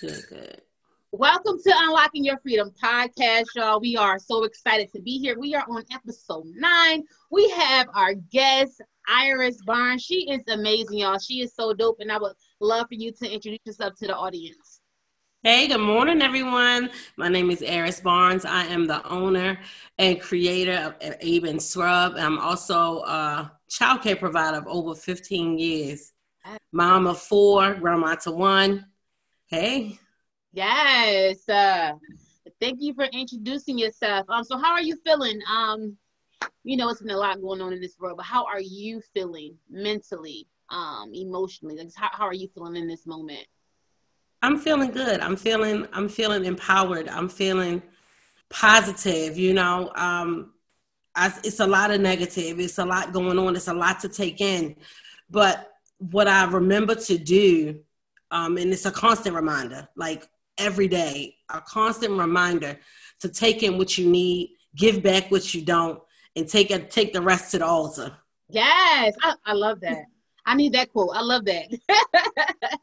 Good, good. Welcome to Unlocking Your Freedom podcast, y'all. We are so excited to be here. We are on episode nine. We have our guest, Ayris Barnes. She is amazing, y'all. She is so dope, and I would love for you to introduce yourself to the audience. Hey, good morning, everyone. My name is Ayris Barnes. I am the owner and creator of Abe and Scrub. I'm also a child care provider of over 15 years. Mom of four, grandma to one. Hey. Yes. Uh, thank you for introducing yourself. Um, so how are you feeling? Um, you know, it's been a lot going on in this world, but how are you feeling mentally, um, emotionally? Like, how, how are you feeling in this moment? I'm feeling good. I'm feeling I'm feeling empowered. I'm feeling positive, you know. Um I, it's a lot of negative. It's a lot going on. It's a lot to take in. But what I remember to do, um, and it's a constant reminder, like every day, a constant reminder to take in what you need, give back what you don't, and take a, take the rest to the altar. Yes, I, I love that. I need that quote. I love that.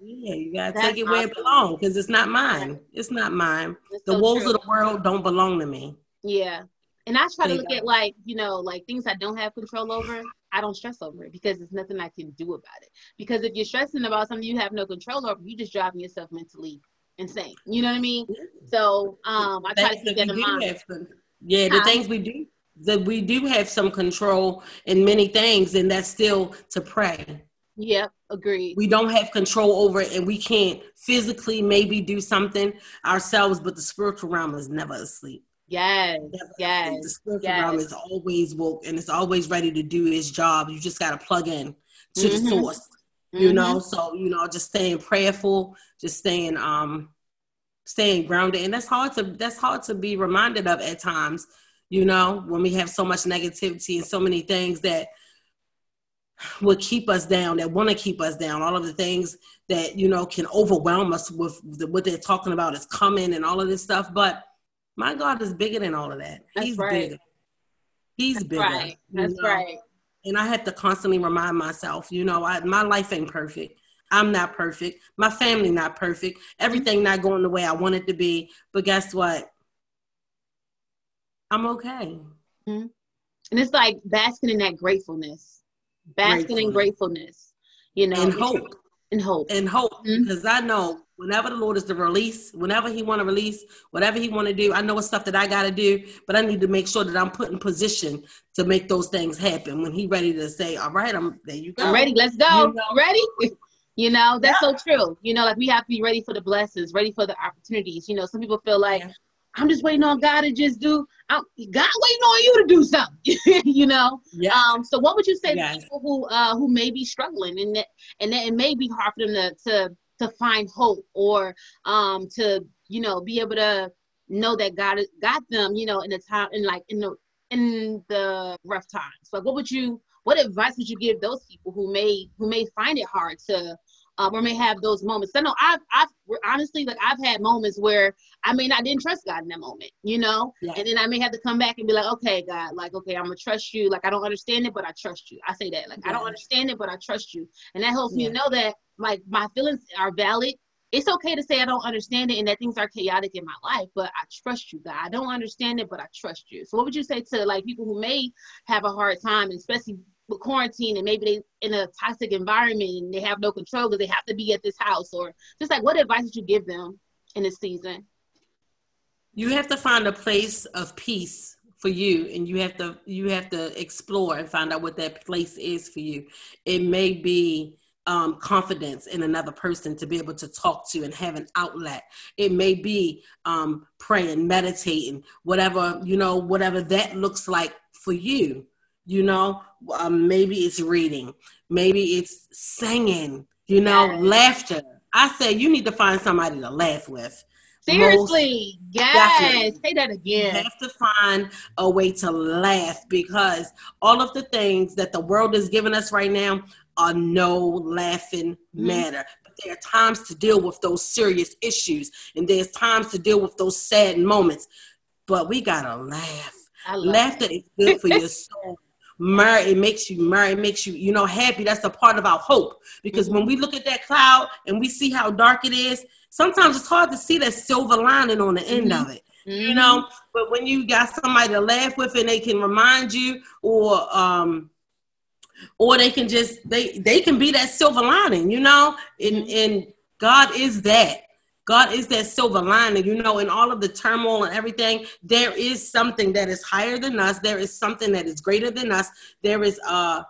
yeah, you gotta That's take it where awesome. it belongs because it's not mine. It's not mine. It's the so woes true. of the world don't belong to me. Yeah. And I try to look at like, you know, like things I don't have control over, I don't stress over it because there's nothing I can do about it. Because if you're stressing about something you have no control over, you just driving yourself mentally insane. You know what I mean? So um I try to keep that in mind. Some, yeah, the things we do that we do have some control in many things, and that's still to pray. Yep, agreed. We don't have control over it, and we can't physically maybe do something ourselves, but the spiritual realm is never asleep. Yes, yes. The spiritual yes. realm is always woke and it's always ready to do its job. You just got to plug in to mm-hmm. the source, you mm-hmm. know. So you know, just staying prayerful, just staying um, staying grounded, and that's hard to that's hard to be reminded of at times. You know, when we have so much negativity and so many things that would keep us down, that want to keep us down, all of the things that, you know, can overwhelm us with the, what they're talking about is coming and all of this stuff. But my God is bigger than all of that. That's He's right. bigger. He's That's bigger. Right. That's know? right. And I have to constantly remind myself, you know, I, my life ain't perfect. I'm not perfect. My family not perfect. Everything not going the way I want it to be. But guess what? I'm okay. Mm-hmm. And it's like basking in that gratefulness basking in gratefulness, you know, and hope, and hope, and hope, mm-hmm. because I know whenever the Lord is to release, whenever He want to release, whatever He want to do, I know it's stuff that I got to do, but I need to make sure that I'm put in position to make those things happen. When He ready to say, "All right, I'm there. You go. I'm ready. Let's go. You know? Ready." You know, that's yeah. so true. You know, like we have to be ready for the blessings, ready for the opportunities. You know, some people feel like, yeah. I'm just waiting on God to just do. I'm, God waiting on you to do something. you know. Yeah. Um. So, what would you say yes. to people who uh who may be struggling and that and that it may be hard for them to to to find hope or um to you know be able to know that God got them. You know, in the time in like in the in the rough times. Like, what would you? What advice would you give those people who may who may find it hard to um, or may have those moments. I know I've, I've honestly, like I've had moments where I may not didn't trust God in that moment, you know, yeah. and then I may have to come back and be like, okay, God, like, okay, I'm gonna trust you. Like I don't understand it, but I trust you. I say that, like yeah. I don't understand it, but I trust you, and that helps yeah. me know that like my feelings are valid. It's okay to say I don't understand it and that things are chaotic in my life, but I trust you, God. I don't understand it, but I trust you. So, what would you say to like people who may have a hard time, especially with quarantine and maybe they in a toxic environment and they have no control because they have to be at this house or just like what advice would you give them in this season you have to find a place of peace for you and you have to you have to explore and find out what that place is for you it may be um, confidence in another person to be able to talk to and have an outlet. It may be um, praying, meditating, whatever, you know, whatever that looks like for you you know um, maybe it's reading maybe it's singing you know yes. laughter i say you need to find somebody to laugh with seriously Most yes definitely. say that again you have to find a way to laugh because all of the things that the world is giving us right now are no laughing mm-hmm. matter but there are times to deal with those serious issues and there's times to deal with those sad moments but we gotta laugh laughter is good for your soul myrrh it makes you myrrh it makes you you know happy that's a part of our hope because mm-hmm. when we look at that cloud and we see how dark it is sometimes it's hard to see that silver lining on the end mm-hmm. of it mm-hmm. you know but when you got somebody to laugh with and they can remind you or um or they can just they they can be that silver lining you know and and god is that God is that silver lining, you know, in all of the turmoil and everything. There is something that is higher than us. There is something that is greater than us. There is a,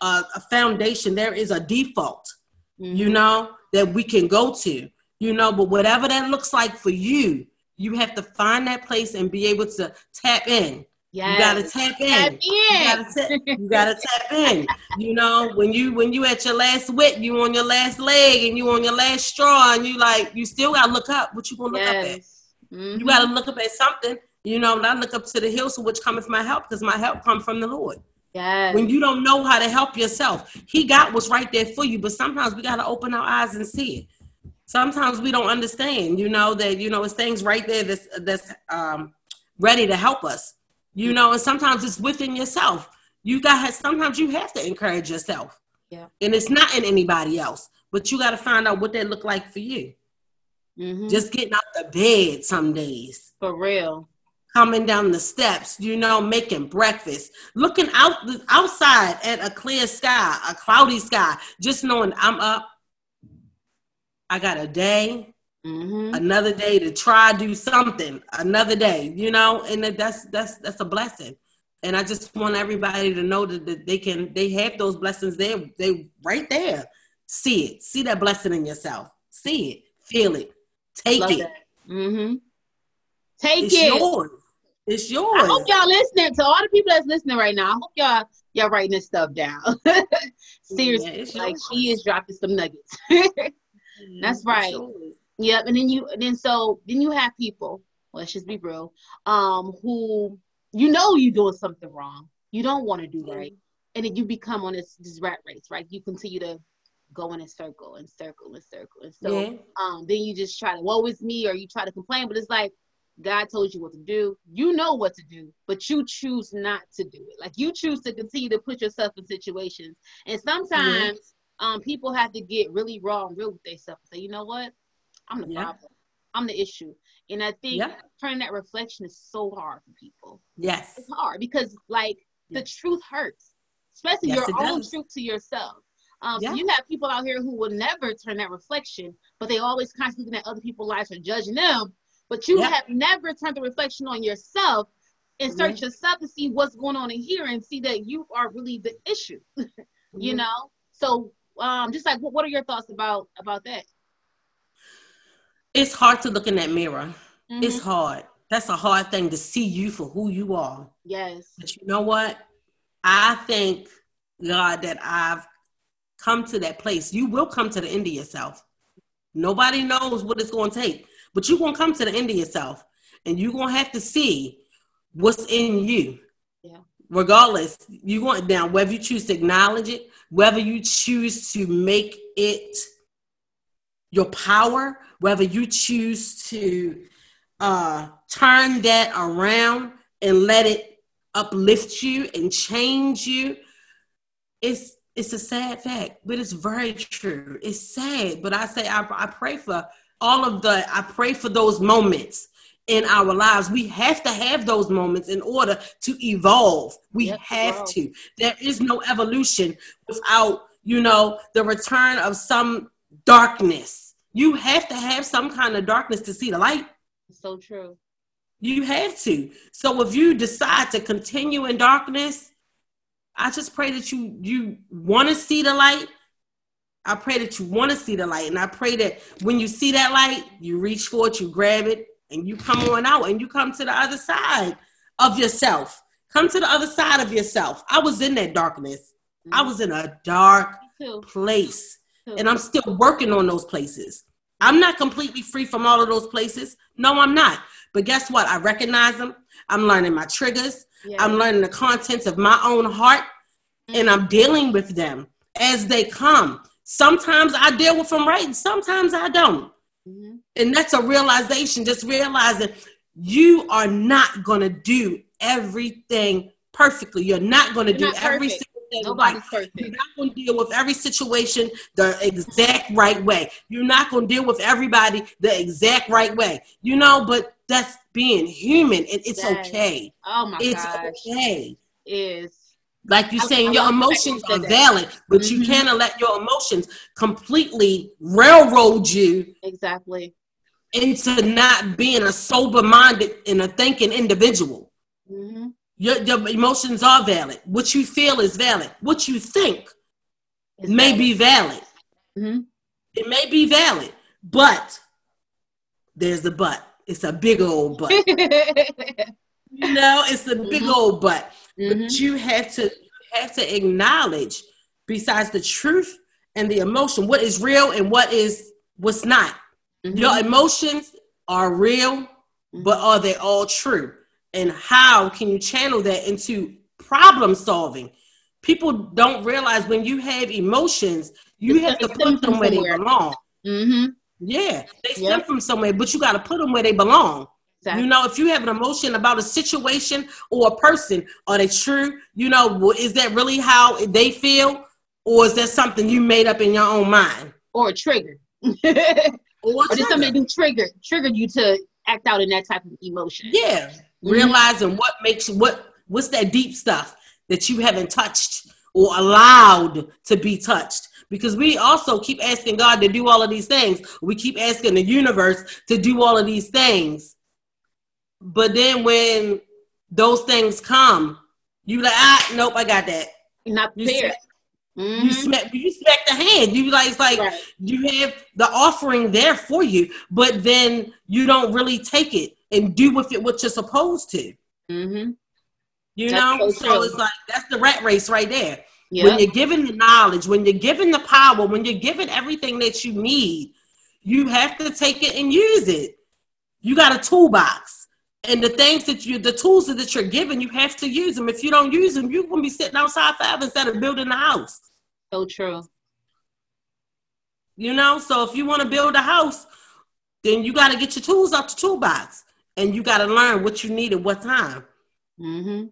a, a foundation. There is a default, mm-hmm. you know, that we can go to, you know. But whatever that looks like for you, you have to find that place and be able to tap in Yes. You gotta tap in. Tap in. You, gotta ta- you gotta tap in. You know, when you when you at your last wit, you on your last leg, and you on your last straw, and you like you still gotta look up. What you gonna look yes. up at? Mm-hmm. You gotta look up at something. You know, and I look up to the hills, so which cometh my help, because my help come from the Lord. Yes. When you don't know how to help yourself, He got what's right there for you. But sometimes we gotta open our eyes and see it. Sometimes we don't understand. You know that you know it's things right there that's that's um, ready to help us you know, and sometimes it's within yourself. You got sometimes you have to encourage yourself. Yeah. And it's not in anybody else, but you got to find out what that look like for you. Mm-hmm. Just getting out the bed some days. For real. Coming down the steps, you know, making breakfast, looking out the outside at a clear sky, a cloudy sky, just knowing I'm up. I got a day. Mm-hmm. Another day to try do something. Another day, you know, and that's that's that's a blessing. And I just want everybody to know that, that they can they have those blessings there. They right there. See it. See that blessing in yourself. See it. Feel it. Take Love it. Mm-hmm. Take it. it's it. Yours. It's yours. I hope y'all listening to all the people that's listening right now. I hope y'all y'all writing this stuff down. Seriously, yeah, like she is dropping some nuggets. that's right. Yep. And then you and then so then you have people, let's just be real, um, who you know you're doing something wrong. You don't want to do right. And then you become on this this rat race, right? You continue to go in a circle and circle and circle. And so yeah. um then you just try to woe is me or you try to complain, but it's like God told you what to do. You know what to do, but you choose not to do it. Like you choose to continue to put yourself in situations. And sometimes um people have to get really raw and real with themselves and say, you know what? I'm the yeah. problem. I'm the issue. And I think yeah. turning that reflection is so hard for people. Yes. It's hard because like the truth hurts, especially yes, your own does. truth to yourself. Um, yeah. So you have people out here who will never turn that reflection, but they always constantly looking at other people's lives and judging them. But you have never turned the reflection on yourself and search yourself to see what's going on in here and see that you are really the issue. you mm-hmm. know. So um, just like what, what are your thoughts about about that? It's hard to look in that mirror. Mm-hmm. It's hard. That's a hard thing to see you for who you are. Yes. But you know what? I thank God that I've come to that place. You will come to the end of yourself. Nobody knows what it's going to take, but you're going to come to the end of yourself and you're going to have to see what's in you. Yeah. Regardless, you want now whether you choose to acknowledge it, whether you choose to make it your power, whether you choose to uh, turn that around and let it uplift you and change you, it's it's a sad fact, but it's very true. It's sad, but I say I, I pray for all of the I pray for those moments in our lives. We have to have those moments in order to evolve. We yep, have to. There is no evolution without, you know, the return of some darkness. You have to have some kind of darkness to see the light. So true. You have to. So if you decide to continue in darkness, I just pray that you you want to see the light. I pray that you want to see the light. And I pray that when you see that light, you reach for it, you grab it, and you come on out and you come to the other side of yourself. Come to the other side of yourself. I was in that darkness. Mm-hmm. I was in a dark place and I'm still working on those places. I'm not completely free from all of those places. No, I'm not. But guess what? I recognize them. I'm learning my triggers. Yeah. I'm learning the contents of my own heart, and I'm dealing with them as they come. Sometimes I deal with them right, and sometimes I don't. Mm-hmm. And that's a realization, just realizing you are not going to do everything perfectly. You're not going to do every Nobody's right. perfect. You're not going to deal with every situation the exact right way. You're not going to deal with everybody the exact right way. You know, but that's being human and it's okay. Oh my it's gosh. okay. Is like you're saying, your emotions are valid, but mm-hmm. you can't let your emotions completely railroad you. Exactly. Into not being a sober minded and a thinking individual. Mm-hmm. Your, your emotions are valid. What you feel is valid. What you think may valid. be valid. Mm-hmm. It may be valid, but there's a but. It's a big old but. you know, it's a big mm-hmm. old but. Mm-hmm. But you have to you have to acknowledge, besides the truth and the emotion, what is real and what is what's not. Mm-hmm. Your emotions are real, but are they all true? And how can you channel that into problem solving? People don't realize when you have emotions, you it's have to put them where they belong. Mm-hmm. Yeah, they stem yep. from somewhere, but you got to put them where they belong. Exactly. You know, if you have an emotion about a situation or a person, are they true? You know, is that really how they feel, or is that something you made up in your own mind? Or a trigger, or, or did something do trigger triggered you to act out in that type of emotion? Yeah, mm-hmm. realizing what makes what what's that deep stuff that you haven't touched or allowed to be touched because we also keep asking God to do all of these things. We keep asking the universe to do all of these things. But then when those things come, you like, ah, nope, I got that. Not you fair. Mm-hmm. You smack you smack the hand. You like it's like right. you have the offering there for you, but then you don't really take it and do with it what you're supposed to. Mm-hmm. You that's know, so, so it's like that's the rat race right there. Yep. When you're given the knowledge, when you're given the power, when you're given everything that you need, you have to take it and use it. You got a toolbox. And the things that you, the tools that you're given, you have to use them. If you don't use them, you're gonna be sitting outside forever instead of building a house. So true. You know, so if you want to build a house, then you got to get your tools out the toolbox, and you got to learn what you need at what time. Mm-hmm.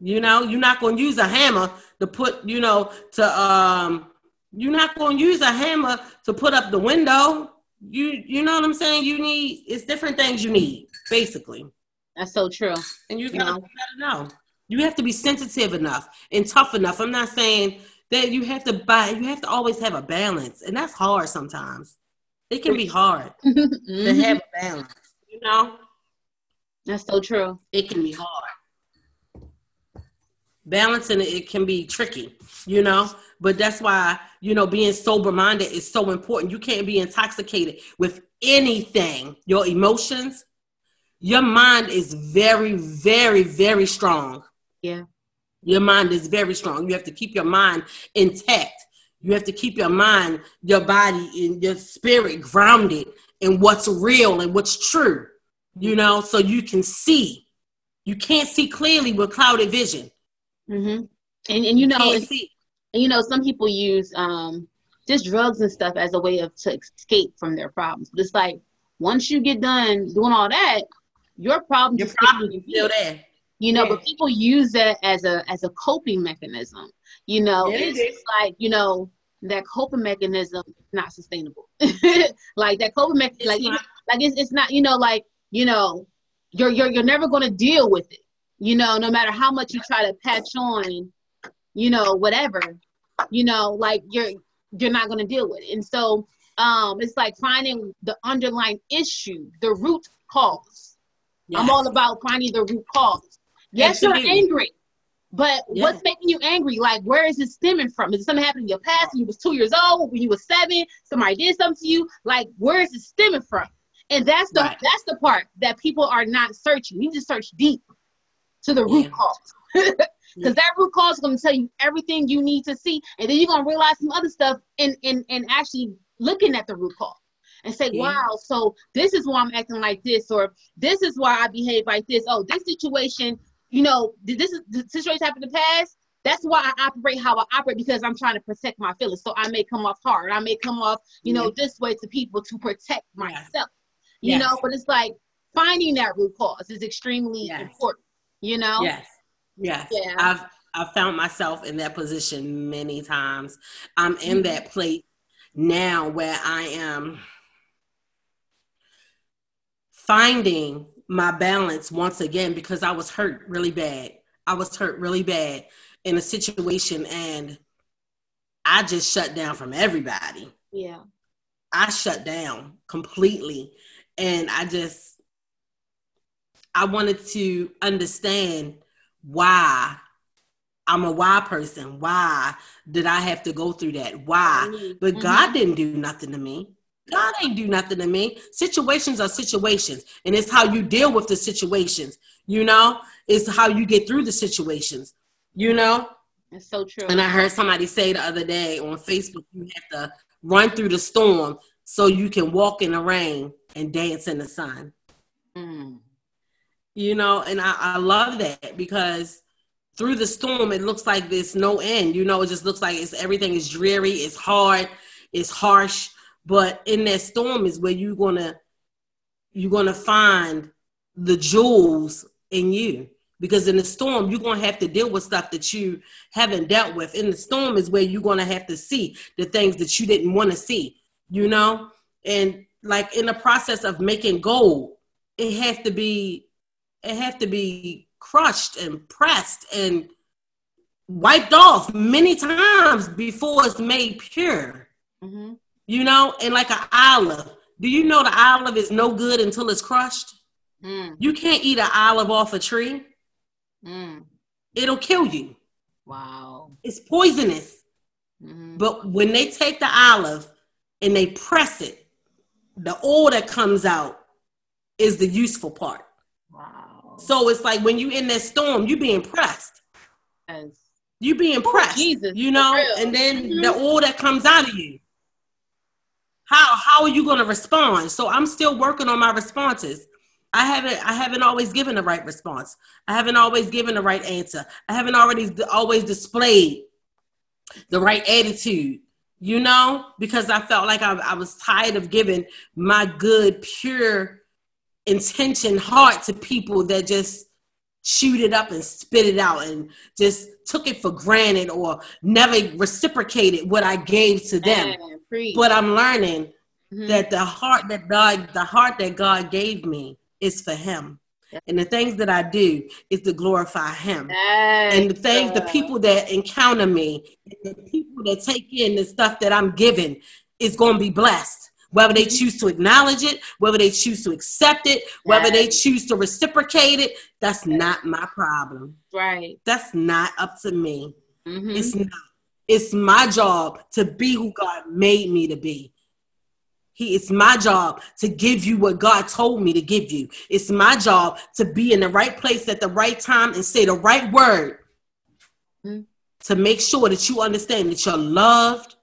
You know, you're not gonna use a hammer to put, you know, to um, you're not gonna use a hammer to put up the window. You, you know what I'm saying? You need it's different things you need basically. That's so true. And you gotta, gotta know. You have to be sensitive enough and tough enough. I'm not saying that you have to buy. You have to always have a balance, and that's hard sometimes. It can be hard mm-hmm. to have a balance. You know. That's so true. It can be hard. Balancing it, it can be tricky, you know. But that's why you know being sober minded is so important. You can't be intoxicated with anything. Your emotions, your mind is very, very, very strong. Yeah. Your mind is very strong. You have to keep your mind intact. You have to keep your mind, your body, and your spirit grounded in what's real and what's true, you know, so you can see. You can't see clearly with clouded vision. Mm-hmm. And, and you know, and, and, you know, some people use um, just drugs and stuff as a way of to escape from their problems. But it's like once you get done doing all that, your problem your problem is still there. You know, yeah. but people use that as a as a coping mechanism. You know, yeah, it's it like you know that coping mechanism is not sustainable. like that coping mechanism, like not. like it's, it's not. You know, like you know, you're you're you're never going to deal with it. You know, no matter how much you try to patch on, you know, whatever, you know, like you're you're not going to deal with it. And so um, it's like finding the underlying issue, the root cause Yes. I'm all about finding the root cause. Yes, Absolutely. you're angry, but yes. what's making you angry? Like, where is it stemming from? Is it something happened in your past when you was two years old, when you was seven, somebody did something to you? Like, where is it stemming from? And that's the right. that's the part that people are not searching. You need to search deep to the root yeah. cause. Because yeah. that root cause is going to tell you everything you need to see, and then you're going to realize some other stuff in, in, in actually looking at the root cause and say, yeah. wow, so this is why I'm acting like this, or this is why I behave like this. Oh, this situation, you know, this is the situation happened in the past. That's why I operate how I operate because I'm trying to protect my feelings. So I may come off hard. I may come off, you know, this way to people to protect myself. Yes. You yes. know, but it's like finding that root cause is extremely yes. important. You know. Yes. Yes. Yeah. I've I've found myself in that position many times. I'm in mm-hmm. that place now where I am finding my balance once again because I was hurt really bad. I was hurt really bad in a situation and I just shut down from everybody. Yeah. I shut down completely. And I just, I wanted to understand why I'm a why person. Why did I have to go through that? Why? But mm-hmm. God didn't do nothing to me. God ain't do nothing to me. Situations are situations, and it's how you deal with the situations. You know, it's how you get through the situations. You know, it's so true. And I heard somebody say the other day on Facebook, you have to run through the storm so you can walk in the rain and dance in the sun. Mm. You know, and I, I love that because through the storm, it looks like there's no end. You know, it just looks like it's everything is dreary, it's hard, it's harsh. But in that storm is where you're gonna you're gonna find the jewels in you. Because in the storm, you're gonna have to deal with stuff that you haven't dealt with. In the storm is where you're gonna have to see the things that you didn't want to see, you know? And like in the process of making gold, it has to be it has to be crushed and pressed and wiped off many times before it's made pure. Mm-hmm. You know, and like an olive. Do you know the olive is no good until it's crushed? Mm. You can't eat an olive off a tree. Mm. It'll kill you. Wow. It's poisonous. Mm-hmm. But when they take the olive and they press it, the oil that comes out is the useful part. Wow. So it's like when you in that storm, you being pressed. Yes. You being oh, pressed. Jesus, you know, and then mm-hmm. the oil that comes out of you. How how are you going to respond? So I'm still working on my responses. I haven't I haven't always given the right response. I haven't always given the right answer. I haven't already always displayed the right attitude. You know, because I felt like I, I was tired of giving my good, pure intention heart to people that just shoot it up and spit it out and just took it for granted or never reciprocated what I gave to them. Man, but I'm learning mm-hmm. that the heart that God, the heart that God gave me is for Him. And the things that I do is to glorify Him. Yes. And the things, the people that encounter me, the people that take in the stuff that I'm giving is going to be blessed whether they choose to acknowledge it, whether they choose to accept it, whether they choose to reciprocate it, that's not my problem. Right. That's not up to me. Mm-hmm. It's not. It's my job to be who God made me to be. He, it's my job to give you what God told me to give you. It's my job to be in the right place at the right time and say the right word mm-hmm. to make sure that you understand that you're loved,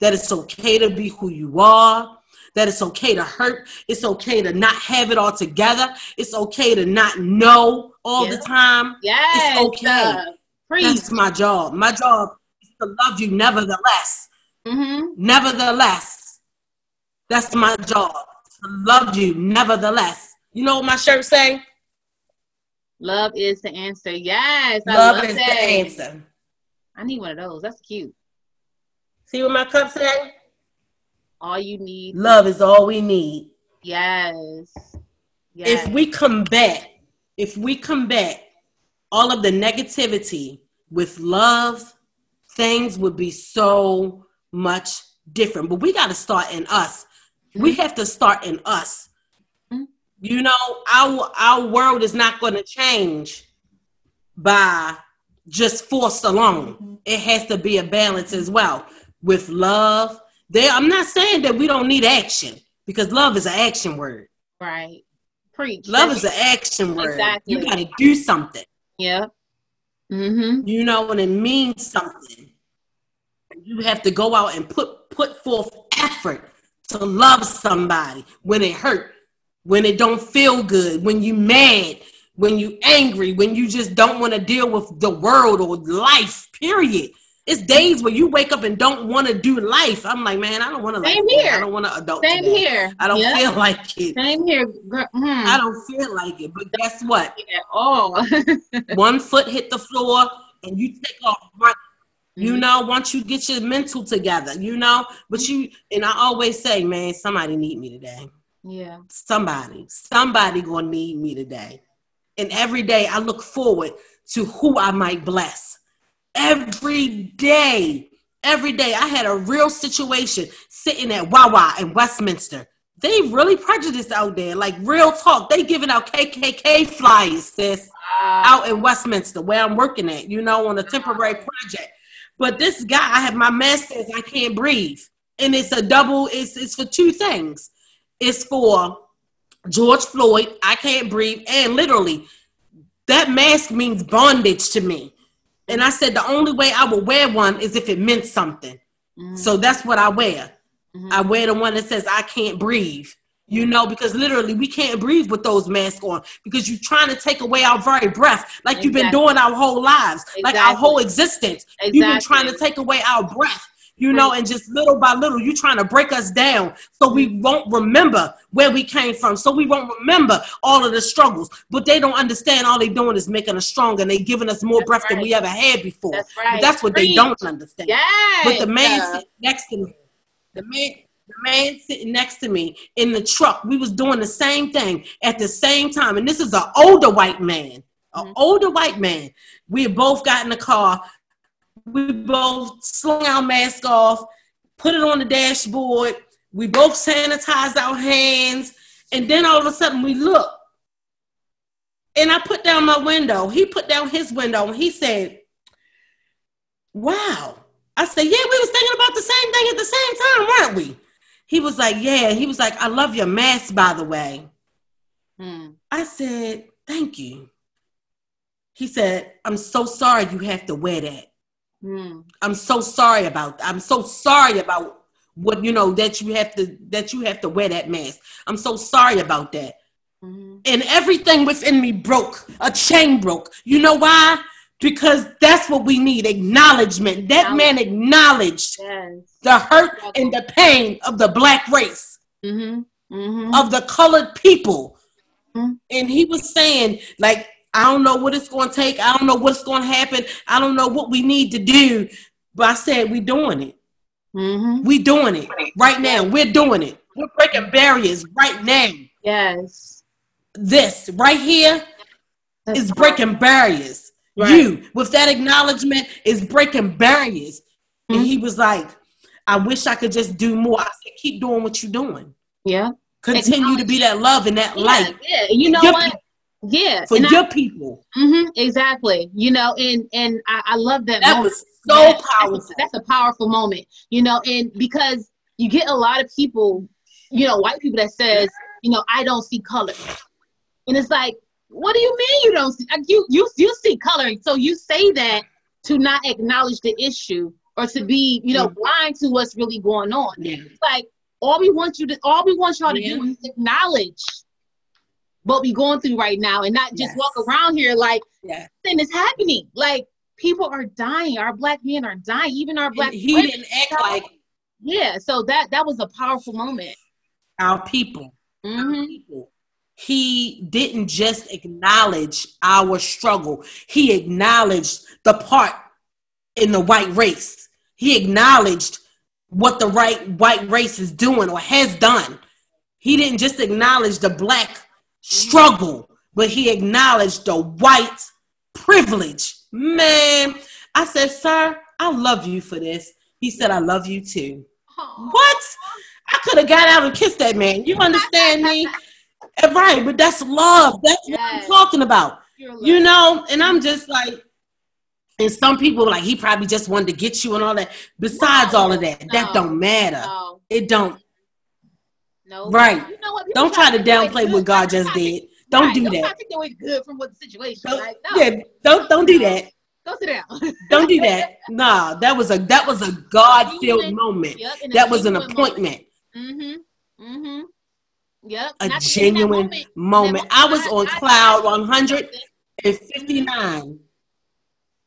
that it's okay to be who you are, that it's okay to hurt. It's okay to not have it all together. It's okay to not know all the time. Yes. It's okay. Uh, That's my job. My job is to love you nevertheless. Mm-hmm. Nevertheless. That's my job. To love you nevertheless. You know what my shirt say? Love is the answer. Yes. I love, love is that. the answer. I need one of those. That's cute. See what my cup say? All you need. Love is all we need. Yes. yes. If we combat, if we combat all of the negativity with love, things would be so much different. But we got to start in us. We mm-hmm. have to start in us. Mm-hmm. You know, our our world is not going to change by just force alone. Mm-hmm. It has to be a balance as well with love, there, I'm not saying that we don't need action because love is an action word. Right. Preach. Love is an action word. Exactly. You got to do something. Yeah. Mm-hmm. You know, when it means something, you have to go out and put put forth effort to love somebody when it hurt, when it don't feel good, when you mad, when you angry, when you just don't want to deal with the world or life. Period. It's days where you wake up and don't want to do life. I'm like, man, I don't want to. Same here. I don't want to adult. Same today. here. I don't Yep. feel like it. Same here. Mm. I don't feel like it. But guess what? at all. One foot hit the floor and you take off running. You Mhm. know, once you get your mental together, you know, but you and I always say, man, somebody need me today. yeah. Somebody, somebody gonna need me today. And every day I look forward to who I might bless. Every day, every day. I had a real situation sitting at Wawa in Westminster. They really prejudiced out there, like real talk. They giving out KKK flyers, sis out in Westminster where I'm working at, you know, on a temporary project. But this guy, I have my mask says I can't breathe. And it's a double, it's it's for two things. It's for George Floyd, I can't breathe, and literally that mask means bondage to me. And I said the only way I would wear one is if it meant something. Mhm. So that's what I wear. Mhm. I wear the one that says I can't breathe. You know, because literally we can't breathe with those masks on because you're trying to take away our very breath, like you've been doing our whole lives, like our whole existence. You've been trying to take away our breath, you know, and just little by little, you're trying to break us down so we won't remember where we came from, so we won't remember all of the struggles. But they don't understand all they're doing is making us stronger and they giving us more That's breath than we ever had before. That's But right. that's what they don't understand. Yes. But the man sitting next to me, the man, the man sitting next to me in the truck, we was doing the same thing at the same time. And this is an older white man, an Mhm. older white man. We had both got in the car. We both slung our mask off, put it on the dashboard. We both sanitized our hands. And then all of a sudden we look. And I put down my window. He put down his window and he said, Wow. I said, Yeah, we was thinking about the same thing at the same time, weren't we? He was like, Yeah. He was like, I love your mask, by the way. Hmm. I said, Thank you. He said, I'm so sorry you have to wear that. Hmm. I'm so sorry about I'm so sorry about what you know that you have to that you have to wear that mask. I'm so sorry about that. Hmm. And everything within me broke. A chain broke. You know why? Because that's what we need acknowledgement. That man acknowledged Yes. the hurt and the pain of the black race, Mm-hmm. Mm-hmm. of the colored people. Mhm. And he was saying, like, I don't know what it's going to take. I don't know what's going to happen. I don't know what we need to do. But I said, we doing it. Mm-hmm. We doing it right now. We're doing it. We're breaking barriers right now. Yes. This right here That's is breaking barriers. Right. You, with that acknowledgement, is breaking barriers. And Mhm. he was like, I wish I could just do more. I said, keep doing what you're doing. Yeah. Continue to be that love and that Yeah. light Yeah. You know Your what? Yeah. for and I- your people. Mhm, exactly. You know, and and I, I love that. That moment. was so That- powerful. That's a, that's a powerful moment. You know, and because you get a lot of people, you know, white people that says, you know, I don't see color, and it's like, what do you mean you don't see? Like you you you see color, so you say that to not acknowledge the issue or to be, you know, Mhm. blind to what's really going on. Yeah. It's like all we want you to all we want y'all to Yeah. do is acknowledge what we going through right now and not just Yes. walk around here like Yeah. thing is happening. Like people are dying. Our black men are dying. Even our black And he women. didn't act like Yeah. So that that was a powerful moment. our people. hmm people. He didn't just acknowledge our struggle. He acknowledged the part in the white race. He acknowledged what the right white race is doing or has done. He didn't just acknowledge the black struggle, but he acknowledged the white privilege. Man, I said, Sir, I love you for this. He said, I love you too. What? I could have got out and kissed that man. You understand me? Right, but that's love. That's what I'm talking about. You know, and I'm just like, and some people like he probably just wanted to get you and all that. Besides No, all of that, that don't matter. No. It don't. No. Right. You know what? People Don't try to downplay what God just don't did. Don't right, do Don't that. to take away good from what the situation. Don't, Like, no. yeah, don't don't do that. Go sit down. Don't do that. Nah, that was a that was a God filled moment. Yep, That was an appointment. moment. Mm-hmm. Mm-hmm. Yep. A And I think in that genuine moment- moment. I was on I- cloud 159.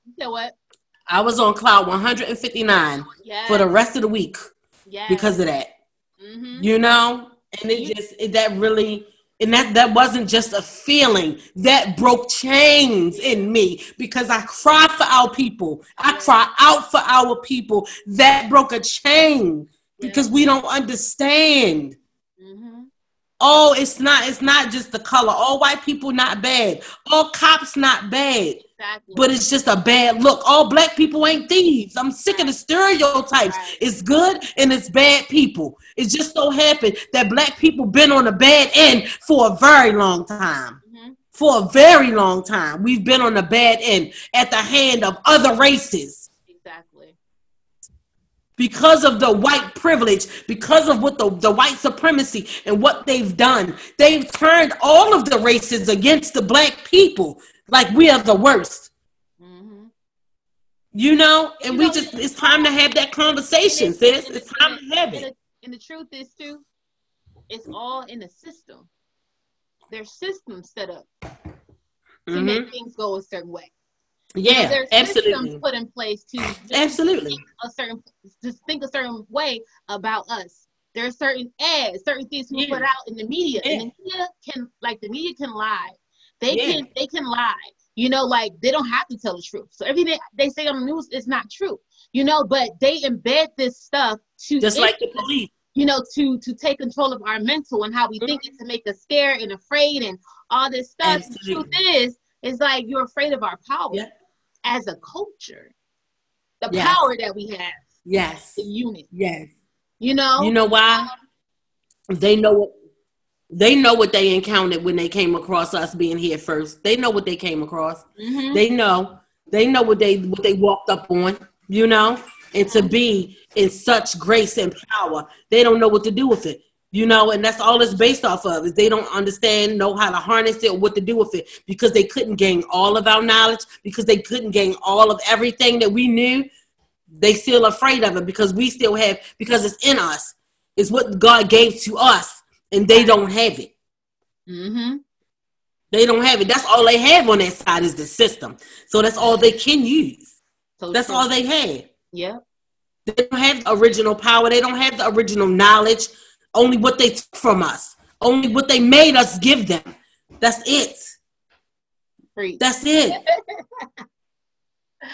You know what? I was on cloud 159 yes. for the rest of the week yes. because of that. Mm-hmm. You know, and it just it, that really and that that wasn't just a feeling. That broke chains in me because i cry for our people. I cry out for our people. That broke a chain because we don't understand. Mm-hmm. Oh it's not it's not just the color all white people not bad all cops not bad Exactly. But it's just a bad look. All black people ain't thieves. I'm sick of the stereotypes. Right. It's good and it's bad people. It just so happened that black people been on the bad end for a very long time. Mm-hmm. For a very long time. We've been on the bad end at the hand of other races. Because of the white privilege, because of what the, the white supremacy and what they've done, they've turned all of the races against the black people like we are the worst. Mm-hmm. You know, and you we know, just it's time to have that conversation, sis. It's time to have it. And the truth is too, it's all in the system. Their system set up to mm-hmm. make things go a certain way. Yeah, there's absolutely. systems put in place to absolutely a certain just think a certain way about us. There are certain ads, certain things we yeah. put out in the media, yeah. and the media can like the media can lie they yeah. can they can lie. You know, like they don't have to tell the truth. So everything they say on the news is not true. You know, but they embed this stuff to just like the police. You know, to to take control of our mental and how we mm-hmm. think and to make us scared and afraid and all this stuff. Absolutely. The truth is, is like you're afraid of our power. As a culture. The yes. power that we have. Yes. The unit. Yes. You know. You know why? They know what they know what they encountered when they came across us being here first. They know what they came across. Mm-hmm. They know. They know what they what they walked up on, you know? And to be in such grace and power, they don't know what to do with it. You know, and that's all it's based off of is they don't understand, know how to harness it or what to do with it because they couldn't gain all of our knowledge, because they couldn't gain all of everything that we knew. They still afraid of it because we still have because it's in us. It's what God gave to us and they don't have it. Mm-hmm. They don't have it. That's all they have on that side is the system. So that's all they can use. So that's true. all they have. Yeah. They don't have original power. They don't have the original knowledge. Only what they took from us. Only what they made us give them. That's it. That's it.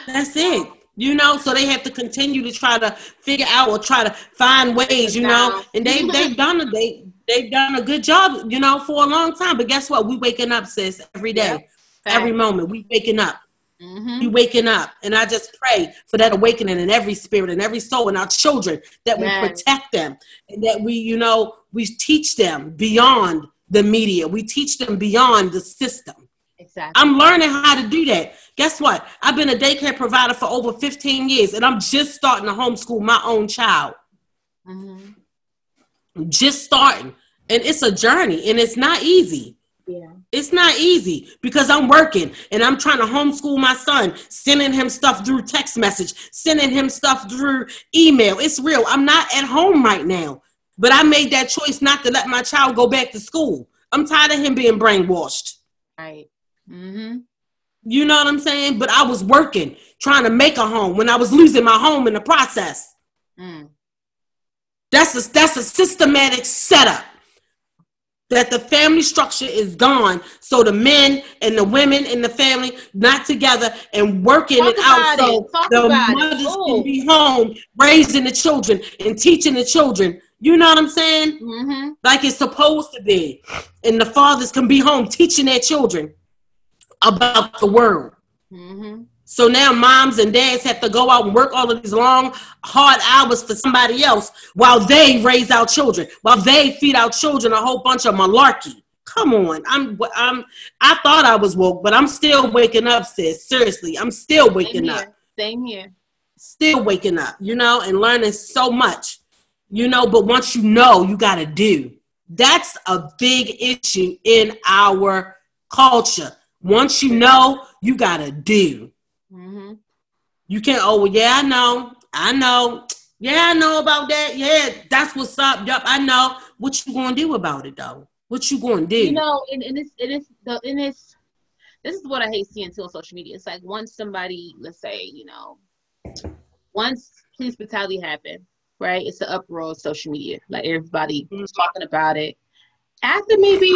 that's it you know so they have to continue to try to figure out or try to find ways you know and they they've done it they they've done a good job you know for a long time but guess what we waking up sis every day yep. every moment we waking up mm-hmm. we waking up and i just pray for that awakening in every spirit and every soul and our children that yes. we protect them and that we you know we teach them beyond the media we teach them beyond the system Exactly. I'm learning how to do that. Guess what? I've been a daycare provider for over 15 years, and I'm just starting to homeschool my own child. Mm-hmm. Just starting. And it's a journey, and it's not easy. Yeah. It's not easy because I'm working and I'm trying to homeschool my son, sending him stuff through text message, sending him stuff through email. It's real. I'm not at home right now, but I made that choice not to let my child go back to school. I'm tired of him being brainwashed. Right. Mm-hmm. You know what I'm saying? But I was working, trying to make a home when I was losing my home in the process. Mm. That's a that's a systematic setup. That the family structure is gone, so the men and the women in the family not together and working Talk it out, so it. the mothers can be home raising the children and teaching the children. You know what I'm saying? Mm-hmm. Like it's supposed to be, and the fathers can be home teaching their children about the world. Mm-hmm. So now moms and dads have to go out and work all of these long, hard hours for somebody else while they raise our children, while they feed our children a whole bunch of malarkey. Come on, I'm, I'm, I thought I was woke, but I'm still waking up, sis. Seriously, I'm still waking Same up. Same here. Still waking up, you know, and learning so much, you know. But once you know, you got to do. That's a big issue in our culture once you know, you gotta do. Mm-hmm. You can't. Oh, well, yeah, I know. I know. Yeah, I know about that. Yeah, that's what's up. Yup, I know. What you gonna do about it though? What you gonna do? You know, and, and it's it is the and it's this is what I hate seeing too on social media. It's like once somebody, let's say, you know, once police brutality happened, right? It's an uproar of social media. Like everybody mm-hmm. talking about it. After maybe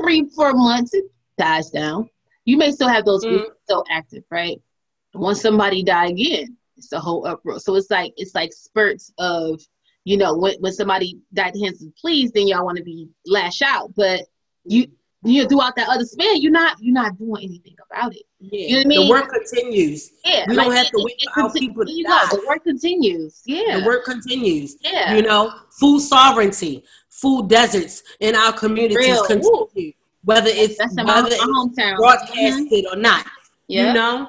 three, four months, it dies down. You may still have those mm-hmm. still active, right? Once somebody die again, it's a whole uproar. So it's like it's like spurts of, you know, when when somebody died hands of police, then y'all want to be lash out. But you you know, throughout that other span, you're not you're not doing anything about it. Yeah. You know what I mean? The work continues. Yeah. We like, don't have to wait for our people to die. The work continues. Yeah. The work continues. Yeah. You know, food sovereignty, food deserts in our communities Real. continue. Ooh. Whether it's That's whether my, it's broadcasted mm-hmm. or not. Yeah. You know?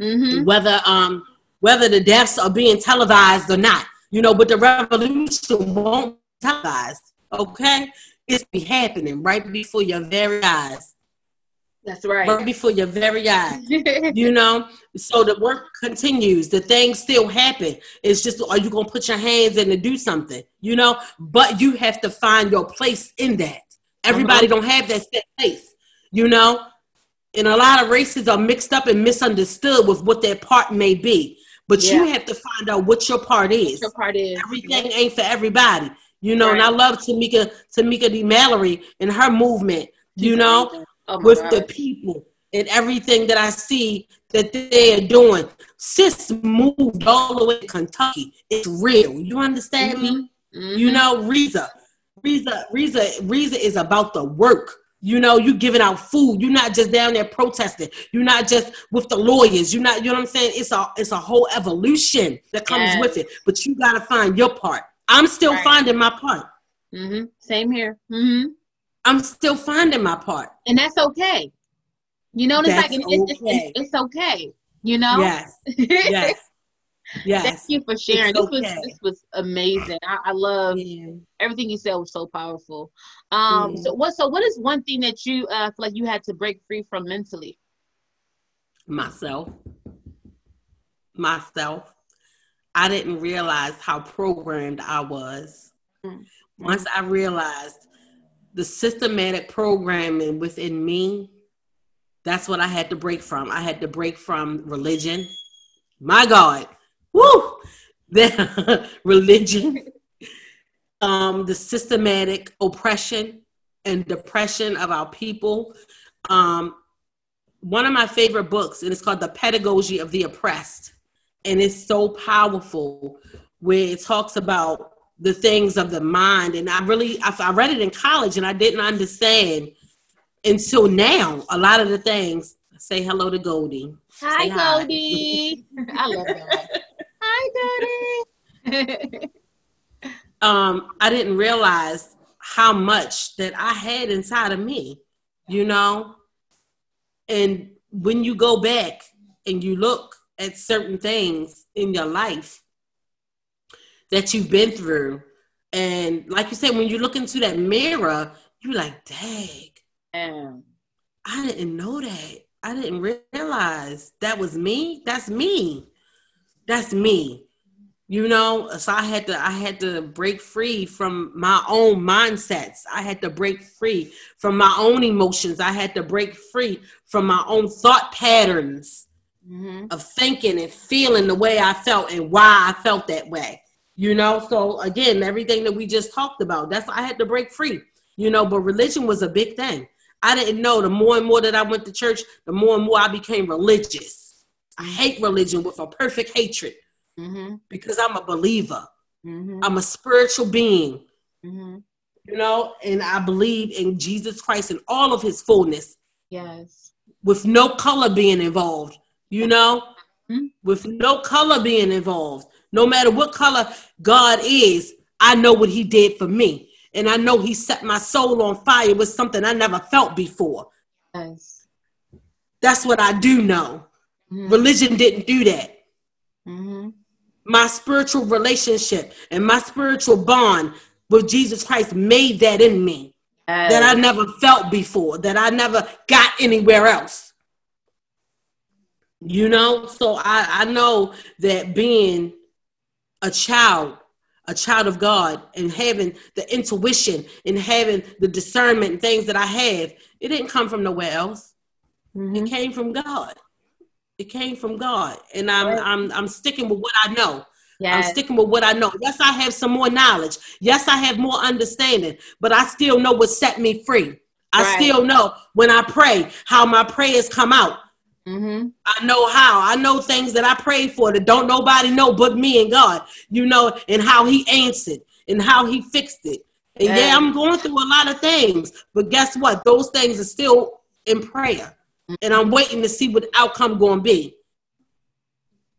Mm-hmm. Whether um whether the deaths are being televised or not. You know, but the revolution won't televised. Okay? It's be happening right before your very eyes. That's right. Right before your very eyes. you know? So the work continues. The things still happen. It's just are you gonna put your hands in to do something? You know, but you have to find your place in that. Everybody uh-huh. don't have that set place, you know. And a lot of races are mixed up and misunderstood with what their part may be. But yeah. you have to find out what your part is. What your part is. Everything yeah. ain't for everybody. You know, right. and I love Tamika Tamika D. Mallory and her movement, you know, oh with God. the people and everything that I see that they are doing. Sis moved all the way to Kentucky. It's real. You understand mm-hmm. me? Mm-hmm. You know, Reza. Reza, Reza, Reza is about the work. You know, you giving out food. You're not just down there protesting. You're not just with the lawyers. You're not, you know what I'm saying? It's a it's a whole evolution that comes yes. with it. But you gotta find your part. I'm still right. finding my part. Mm-hmm. Same here. Mm-hmm. I'm still finding my part, and that's okay. You know, it's that's like it's, okay. It's, it's, it's, okay. You know. Yes. Yes. Yes. Thank you for sharing. this was this was amazing. I, I love yeah. everything you said was so powerful. Um. Yeah. So what? So what is one thing that you uh, feel like you had to break free from mentally? Myself. Myself. I didn't realize how programmed I was. Mm-hmm. Once I realized the systematic programming within me, that's what I had to break from. I had to break from religion. My God, woo! The religion, um, the systematic oppression and depression of our people. Um, one of my favorite books, and it's called The Pedagogy of the Oppressed and it's so powerful where it talks about the things of the mind and i really I, read it in college and i didn't understand until now a lot of the things say hello to goldie hi, goldie i love that hi goldie um i didn't realize how much that i had inside of me you know? And when you go back and you look at certain things in your life that you've been through. And like you said, when you look into that mirror, you're like, dang, um, I didn't know that. I didn't realize that was me. That's me. That's me. You know, so I had to I had to break free from my own mindsets. I had to break free from my own emotions. I had to break free from my own thought patterns mm-hmm. of thinking and feeling the way I felt and why I felt that way. You know, so again, everything that we just talked about, that's I had to break free. You know, but religion was a big thing. I didn't know the more and more that I went to church, the more and more I became religious. I hate religion with a perfect hatred mm-hmm. because I'm a believer. Mm-hmm. I'm a spiritual being. Mm-hmm. You know, and I believe in Jesus Christ and all of his fullness. Yes. With no color being involved you know, mm-hmm. with no color being involved. No matter what color God is, I know what He did for me. And I know He set my soul on fire with something I never felt before. Yes. That's what I do know. Mm-hmm. Religion didn't do that. Mm-hmm. My spiritual relationship and my spiritual bond with Jesus Christ made that in me yes. that I never felt before, that I never got anywhere else. You know, so I, I know that being a child, a child of God, and having the intuition and having the discernment and things that I have, it didn't come from nowhere else. Mm-hmm. It came from God. it came from God, and I'm. I'm I'm sticking with what I know. Yes. I'm sticking with what I know. Yes, I have some more knowledge. Yes, I have more understanding, but I still know what set me free. I right. still know when I pray how my prayers come out. Mm-hmm. I know how. I know things that I prayed for that don't nobody know but me and God. You know, and how He answered and how He fixed it. And yeah. yeah, I'm going through a lot of things, but guess what? Those things are still in prayer, mm-hmm. and I'm waiting to see what the outcome going to be.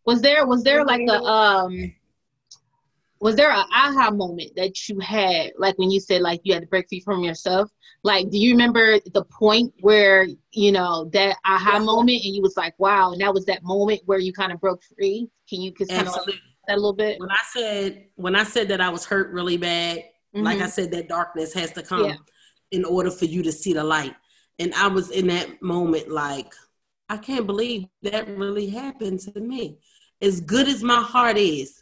Was there was there like a um was there an aha moment that you had like when you said like you had to break free from yourself? Like do you remember the point where you know that aha moment and you was like wow and that was that moment where you kind of broke free? Can you just kind of like that a little bit? When i said when i said that i was hurt really bad mm-hmm. like i said that darkness has to come yeah. in order for you to see the light. And i was in that moment like i can't believe that really happened to me. As good as my heart is,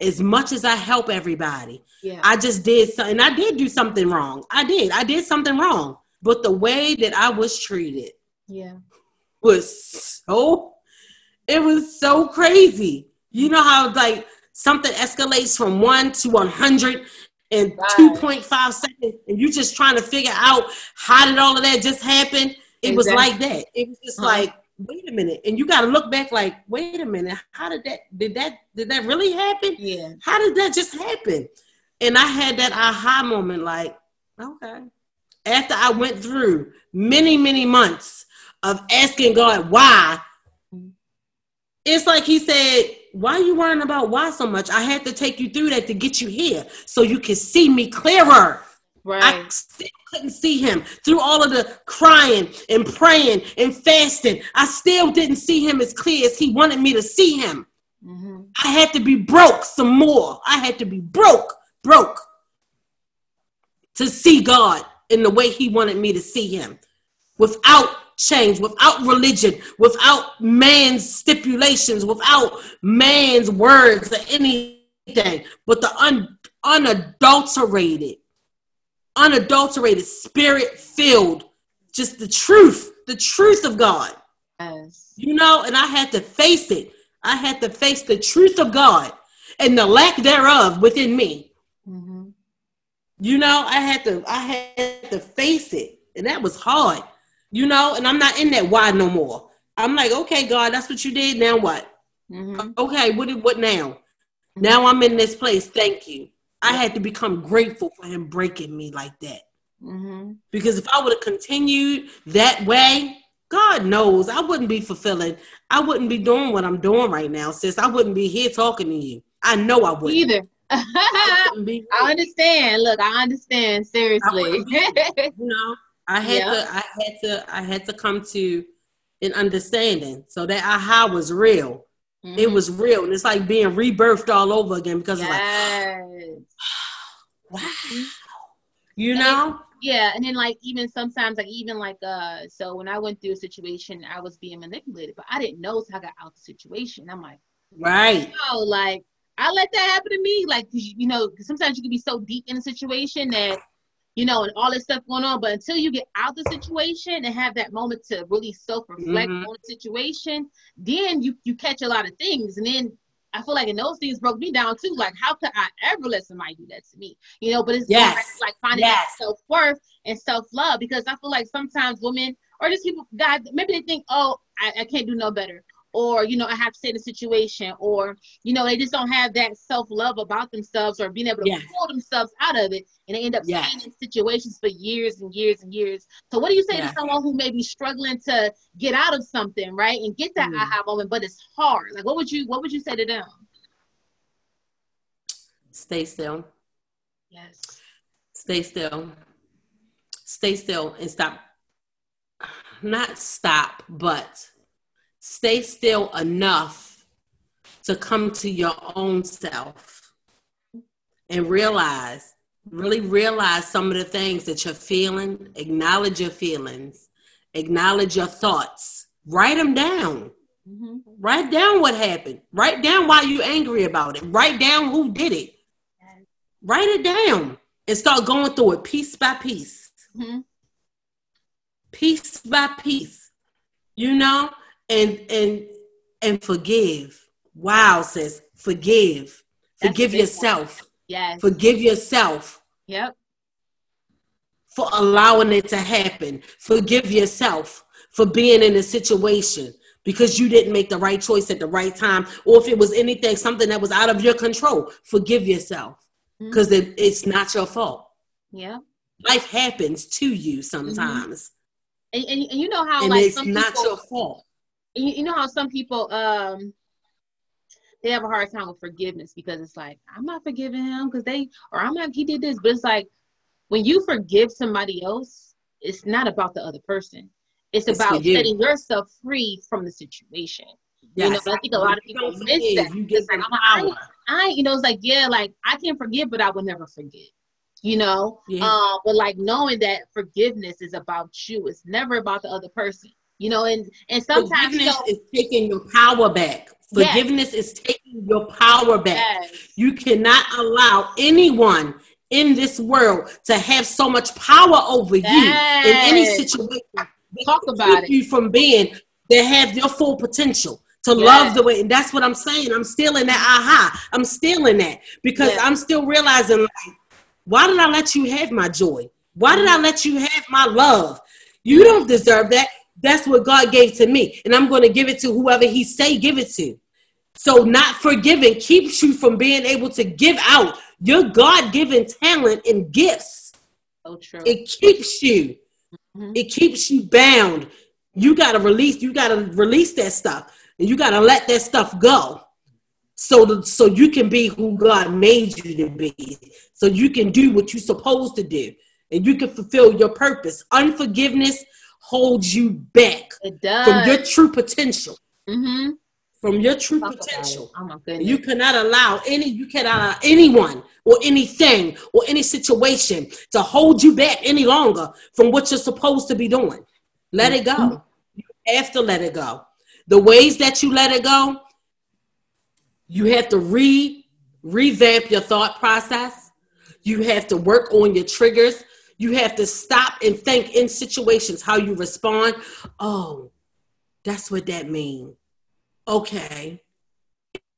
as much as I help everybody, yeah. I just did something. I did do something wrong. I did. I did something wrong. But the way that I was treated, yeah, was so. It was so crazy. You know how like something escalates from one to one hundred in right. two point five seconds, and you just trying to figure out how did all of that just happen. It exactly. was like that. It was just huh. like wait a minute. And you got to look back like wait a minute how did that did that did that really happen? Yeah. How did that just happen? And i had that aha moment like okay. After i went through many many months of asking god why it's like he said why are you worrying about why so much? I had to take you through that to get you here so you can see me clearer Right. I still couldn't see him through all of the crying and praying and fasting. I still didn't see him as clear as he wanted me to see him. Mm-hmm. I had to be broke some more. I had to be broke, broke to see God in the way he wanted me to see him without change, without religion, without man's stipulations, without man's words or anything, but the un- unadulterated unadulterated, spirit filled, just the truth, the truth of God. Yes. You know, and I had to face it. I had to face the truth of God and the lack thereof within me. Mm-hmm. You know, I had to, I had to face it, and that was hard. You know, and I'm not in that why no more. I'm like, okay, God, that's what you did. Now what? Mm-hmm. Okay, what? What now? Now I'm in this place. Thank you. I had to become grateful for him breaking me like that. Mm-hmm. Because if I would have continued that way, God knows I wouldn't be fulfilling. I wouldn't be doing what I'm doing right now, sis. I wouldn't be here talking to you. I know I wouldn't. Either. I, I understand. Look, I understand. Seriously. I you know, I had to. I had to. I had to come to an understanding. So that aha was real. Mm-hmm. It was real, and it's like being rebirthed all over again because yes. it's like, wow, you know. yeah, and then like even sometimes like even like uh, so when I went through a situation, I was being manipulated, but I didn't know how I got out the situation. I'm like, right, oh, like I let that happen to me. Like you know, sometimes you can be so deep in a situation that you know, and all this stuff going on. But until you get out the situation and have that moment to really self-reflect mm-hmm. on the situation, then you you catch a lot of things. And then I feel like in those things broke me down too. Like, how could I ever let somebody do that to me? You know, but it's yes. like finding yes. self-worth and self-love because I feel like sometimes women or just people God maybe they think, oh, I, I can't do no better or you know i have to in a situation or you know they just don't have that self-love about themselves or being able to yes. pull themselves out of it and they end up yes. staying in situations for years and years and years so what do you say yes. to someone who may be struggling to get out of something right and get that mm. aha moment but it's hard like what would you what would you say to them stay still yes stay still stay still and stop not stop but stay still enough to come to your own self and realize, really realize some of the things that you're feeling, acknowledge your feelings, acknowledge your thoughts, write them down. Mm-hmm. Write down what happened. Write down why you're angry about it. Write down who did it. Write it down and start going through it piece by piece. Mm-hmm. Piece by piece. You know, and and and forgive. Wow, sis, forgive. That's forgive yourself. One. Yes. Forgive yourself. Yep. For allowing it to happen. Forgive yourself for being in a situation because you didn't make the right choice at the right time, or if it was anything, something that was out of your control, forgive yourself because mm-hmm. it, it's not your fault. Yeah. Life happens to you sometimes. Mm-hmm. And, and, and, you know how, and like, it's not people, your fault. You, you know how some people, um, they have a hard time with forgiveness because it's like I'm not forgiving him because they or I'm not he did this, but it's like when you forgive somebody else, it's not about the other person. It's, it's about you. setting yourself free from the situation. Yes. You know, I think a lot of people miss that. You get like, I, I, you know, it's like, yeah, like I can forgive, but I will never forget. You know, yeah. uh, but like knowing that forgiveness is about you, it's never about the other person. You know, and and sometimes forgiveness you know, is taking your power back. Forgiveness yes. is taking your power back. Yes. You cannot allow anyone in this world to have so much power over yes. you in any situation Talk about it. You from being that have your full potential to love the way, and that's what I'm saying. I'm still in that aha. I'm still in that because. I'm still realizing like, why did I let you have my joy? Why did I let you have my love? You don't deserve that. That's what God gave to me, and I'm going to give it to whoever He say give it to. So not forgiving keeps you from being able to give out your God-given talent and gifts. So true. It keeps you Mm-hmm. It keeps you bound. You got to release. You got to release that stuff, and you got to let that stuff go, so that, so you can be who God made you to be. So you can do what you're supposed to do, and you can fulfill your purpose. Unforgiveness holds you back from your true potential. Mm-hmm from your true Talk potential. Oh you cannot allow any, you cannot allow anyone or anything or any situation to hold you back any longer from what you're supposed to be doing. Let it go. Mm-hmm. You have to let it go. The ways that you let it go, you have to re revamp your thought process. You have to work on your triggers. You have to stop and think in situations how you respond. Oh, that's what that means okay.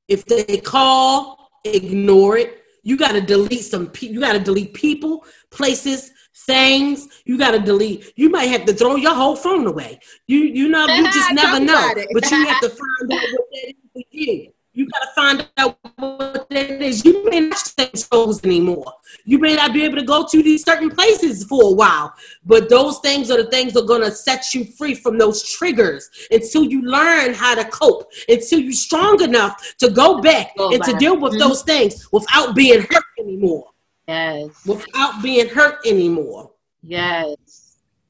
If they call, ignore it. You got to delete some. Pe- you got to delete people, places, things. You got to delete. You might have to throw your whole phone away. You you know you just never know. But you have to find out what that is for you. You got to find out what that is. You may not stay shows anymore. You may not be able to go to these certain places for a while, but those things are the things that are going to set you free from those triggers until you learn how to cope, until you're strong enough to go back go and back. to deal with mm-hmm. those things without being hurt anymore. Yes. Without being hurt anymore. Yes.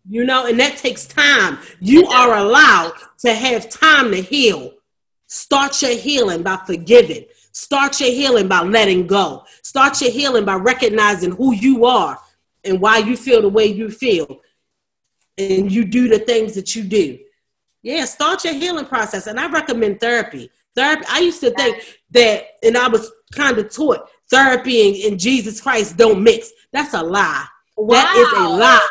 You know, and that takes time. You are allowed to have time to heal Start your healing by forgiving. Start your healing by letting go. Start your healing by recognizing who you are and why you feel the way you feel. And you do the things that you do. Yeah, start your healing process. And I recommend therapy. Therapy, I used to think that, and I was kind of taught therapy and, and Jesus Christ don't mix. That's a lie. Wow. That is a lie.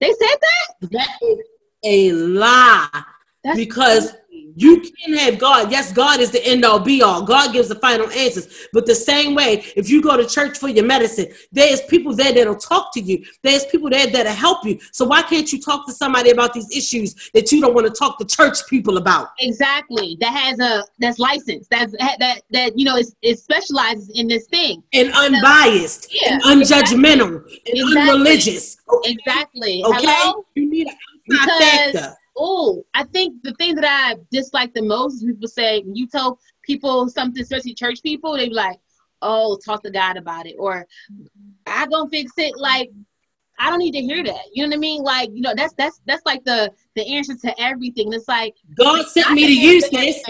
They said that? That is a lie. That's because you can have God. Yes, God is the end all be all. God gives the final answers. But the same way, if you go to church for your medicine, there's people there that'll talk to you. There's people there that'll help you. So why can't you talk to somebody about these issues that you don't want to talk to church people about? Exactly. That has a that's licensed. That's that that you know is it specializes in this thing. And unbiased. Yeah, and unjudgmental. Exactly. And exactly. unreligious. Okay? Exactly. Okay. Hello? You need an outside factor oh, I think the thing that I dislike the most is people say when you tell people something, especially church people, they be like, "Oh, talk to God about it," or "I gonna fix it." Like, I don't need to hear that. You know what I mean? Like, you know, that's that's that's like the the answer to everything. It's like God sent me to you, sis.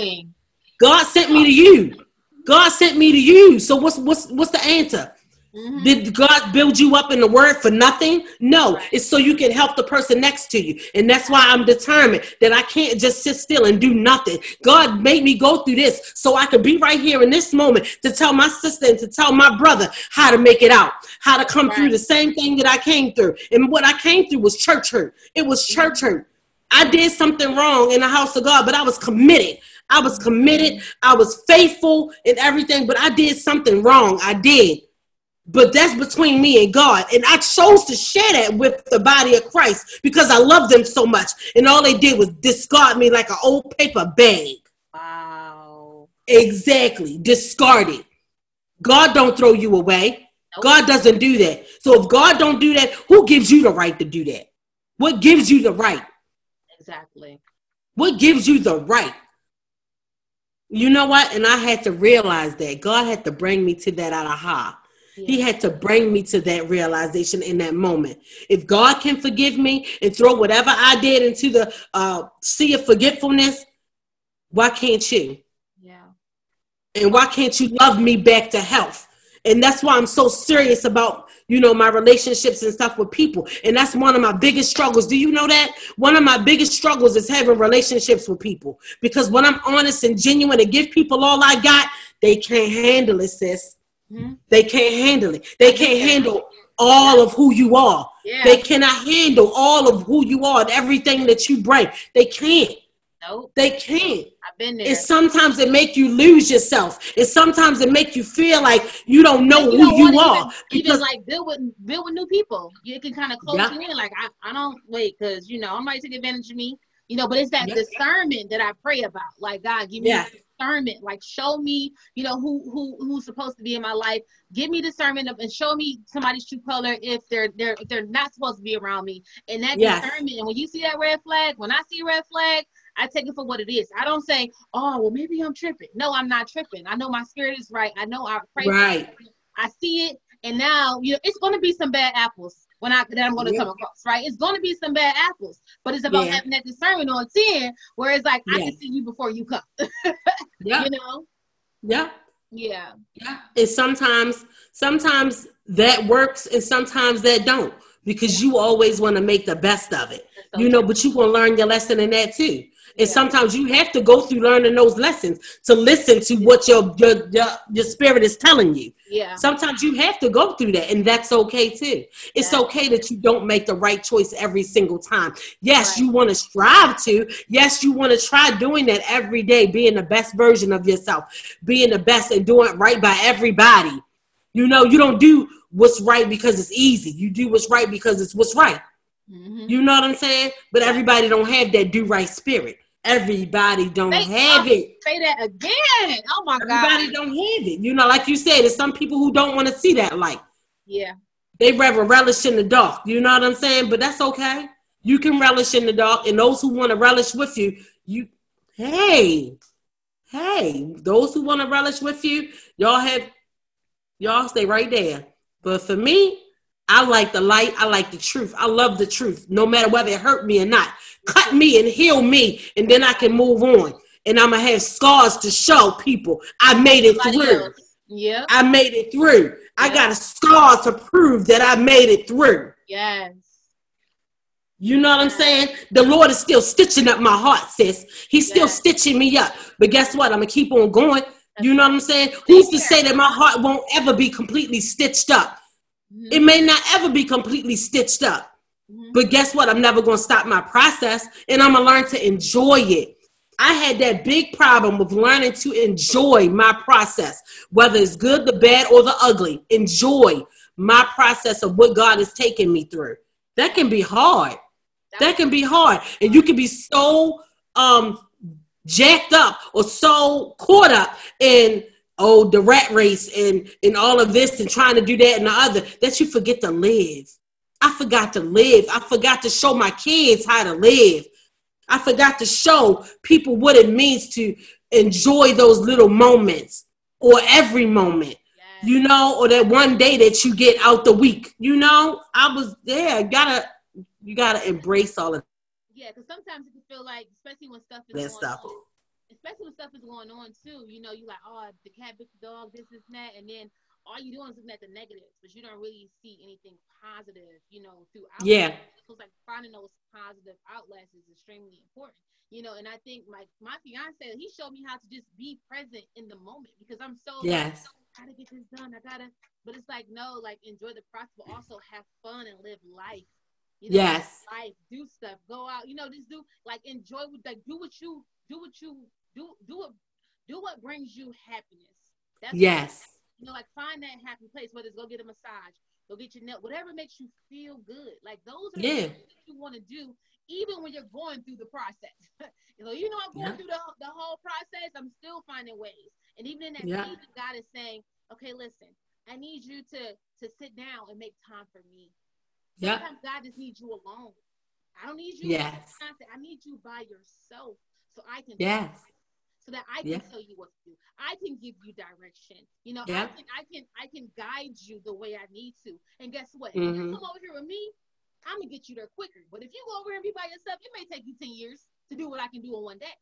God sent me to you. God sent me to you. So what's what's what's the answer? Mm-hmm. Did God build you up in the word for nothing? No, right. it's so you can help the person next to you. And that's why I'm determined that I can't just sit still and do nothing. God made me go through this so I could be right here in this moment to tell my sister and to tell my brother how to make it out, how to come right. through the same thing that I came through. And what I came through was church hurt. It was church hurt. I did something wrong in the house of God, but I was committed. I was committed. I was faithful in everything, but I did something wrong. I did. But that's between me and God. And I chose to share that with the body of Christ because I love them so much. And all they did was discard me like an old paper bag. Wow. Exactly. Discarded. God don't throw you away. Nope. God doesn't do that. So if God don't do that, who gives you the right to do that? What gives you the right? Exactly. What gives you the right? You know what? And I had to realize that God had to bring me to that aha. Yeah. He had to bring me to that realization in that moment. If God can forgive me and throw whatever I did into the uh, sea of forgetfulness, why can't you? Yeah. And why can't you love me back to health? And that's why I'm so serious about, you know, my relationships and stuff with people. And that's one of my biggest struggles. Do you know that? One of my biggest struggles is having relationships with people. Because when I'm honest and genuine and give people all I got, they can't handle it, sis. Mm-hmm. They can't handle it. They can't handle all of who you are. Yeah. They cannot handle all of who you are and everything that you bring. They can't. Nope. They can't. I've been there. And sometimes it make you lose yourself. And sometimes it make you feel like you don't know you who don't you are. Even, because even like build with build with new people. You can kind of close yeah. you in. Like I, I don't wait because you know I'm might take advantage of me. You know, but it's that discernment that I pray about. Like God, give me discernment. Like show me, you know, who who who's supposed to be in my life. Give me discernment of, and show me somebody's true color if they're they're if they're not supposed to be around me. And that yes. discernment. And when you see that red flag, when I see a red flag, I take it for what it is. I don't say, oh, well, maybe I'm tripping. No, I'm not tripping. I know my spirit is right. I know I pray. Right. I see it, and now you know it's going to be some bad apples when I that I'm going to yeah. come across. Right. It's going to be some bad apples, but it's about yeah. having that discernment on ten, where it's like I can see you before you come. yeah. You know. Yeah. Yeah. Yeah. And sometimes, sometimes that works, and sometimes that don't because you always want to make the best of it. You know, but you to learn your lesson in that too. And yeah. sometimes you have to go through learning those lessons to listen to what your, your your your, spirit is telling you. Yeah. Sometimes you have to go through that, and that's okay too. It's yeah. okay that you don't make the right choice every single time. Yes, right. you want to strive to. Yes, you want to try doing that every day, being the best version of yourself, being the best and doing it right by everybody. You know, you don't do what's right because it's easy. You do what's right because it's what's right. Mm-hmm. You know what I'm saying? But everybody don't have that do right spirit. Everybody don't have it. Say that again. Oh my Everybody god. Everybody don't have it. You know, like you said, there's some people who don't want to see that light. Yeah. They rather relish in the dark. You know what I'm saying? But that's okay. You can relish in the dark, and those who want to relish with you, you hey, hey, those who want to relish with you, y'all have y'all stay right there. But for me, I like the light. I like the truth. I love the truth, no matter whether it hurt me or not. Cut me and heal me, and then I can move on. And I'm gonna have scars to show people I made it through. Yeah, I made it through. I got a scar to prove that I made it through. Yes. You know what I'm saying? The Lord is still stitching up my heart, sis. He's still yes. stitching me up. But guess what? I'm gonna keep on going. You know what I'm saying? Who's to say that my heart won't ever be completely stitched up? Mm-hmm. It may not ever be completely stitched up. Mm-hmm. But guess what? I'm never going to stop my process and I'm going to learn to enjoy it. I had that big problem with learning to enjoy my process, whether it's good, the bad, or the ugly. Enjoy my process of what God is taking me through. That can be hard. That can be hard. And you can be so um jacked up or so caught up in oh the rat race and and all of this and trying to do that and the other that you forget to live i forgot to live i forgot to show my kids how to live i forgot to show people what it means to enjoy those little moments or every moment yes. you know or that one day that you get out the week you know i was there gotta you gotta embrace all of yeah because sometimes it can feel like especially when stuff is that stuff on especially when stuff is going on too. You know, you like, oh, the cat bit the dog, this, this, and that, and then all you doing is looking at the negatives, but you don't really see anything positive. You know, throughout. Yeah. So it's like finding those positive outlets is extremely important. You know, and I think my my fiance he showed me how to just be present in the moment because I'm so yes. Like, I gotta get this done. I gotta, but it's like no, like enjoy the process, but also have fun and live life. You know, yes. Life, do stuff, go out. You know, just do like enjoy. Like do what you do what you do do it do what brings you happiness. That's yes. You know, like find that happy place, whether it's go get a massage, go get your nail, whatever makes you feel good. Like those are yeah. things you want to do, even when you're going through the process. you know, you know, I'm going yeah. through the, the whole process. I'm still finding ways, and even in that yeah. season, God is saying, "Okay, listen, I need you to to sit down and make time for me." Sometimes God just needs you alone. I don't need you. Yes. I need you by yourself so I can. Yes so that I can yeah. tell you what to do. I can give you direction. You know, yeah. I can I can I can guide you the way I need to. And guess what? Mm-hmm. If you mm-hmm. come over here with me, I'm gonna get you there quicker. But if you go over here and be by yourself, it may take you 10 years to do what I can do in one day.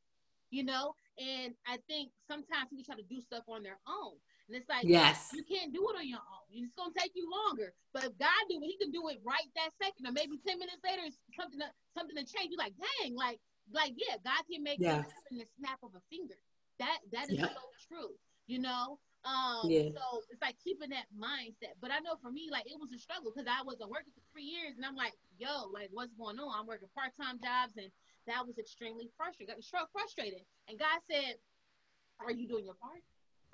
You know, and I think sometimes people try to do stuff on their own. And it's like, yes, you can't do it on your own. It's gonna take you longer. But if God do it, He can do it right that second, or maybe ten minutes later, something to, something to change. You're like, dang, like like yeah, God can make yeah. it in the snap of a finger. That that is yep. so true. You know, um, yeah. so it's like keeping that mindset. But I know for me, like it was a struggle because I wasn't working for three years, and I'm like, yo, like what's going on? I'm working part time jobs, and that was extremely frustrating. Got frustrated, and God said, "Are you doing your part?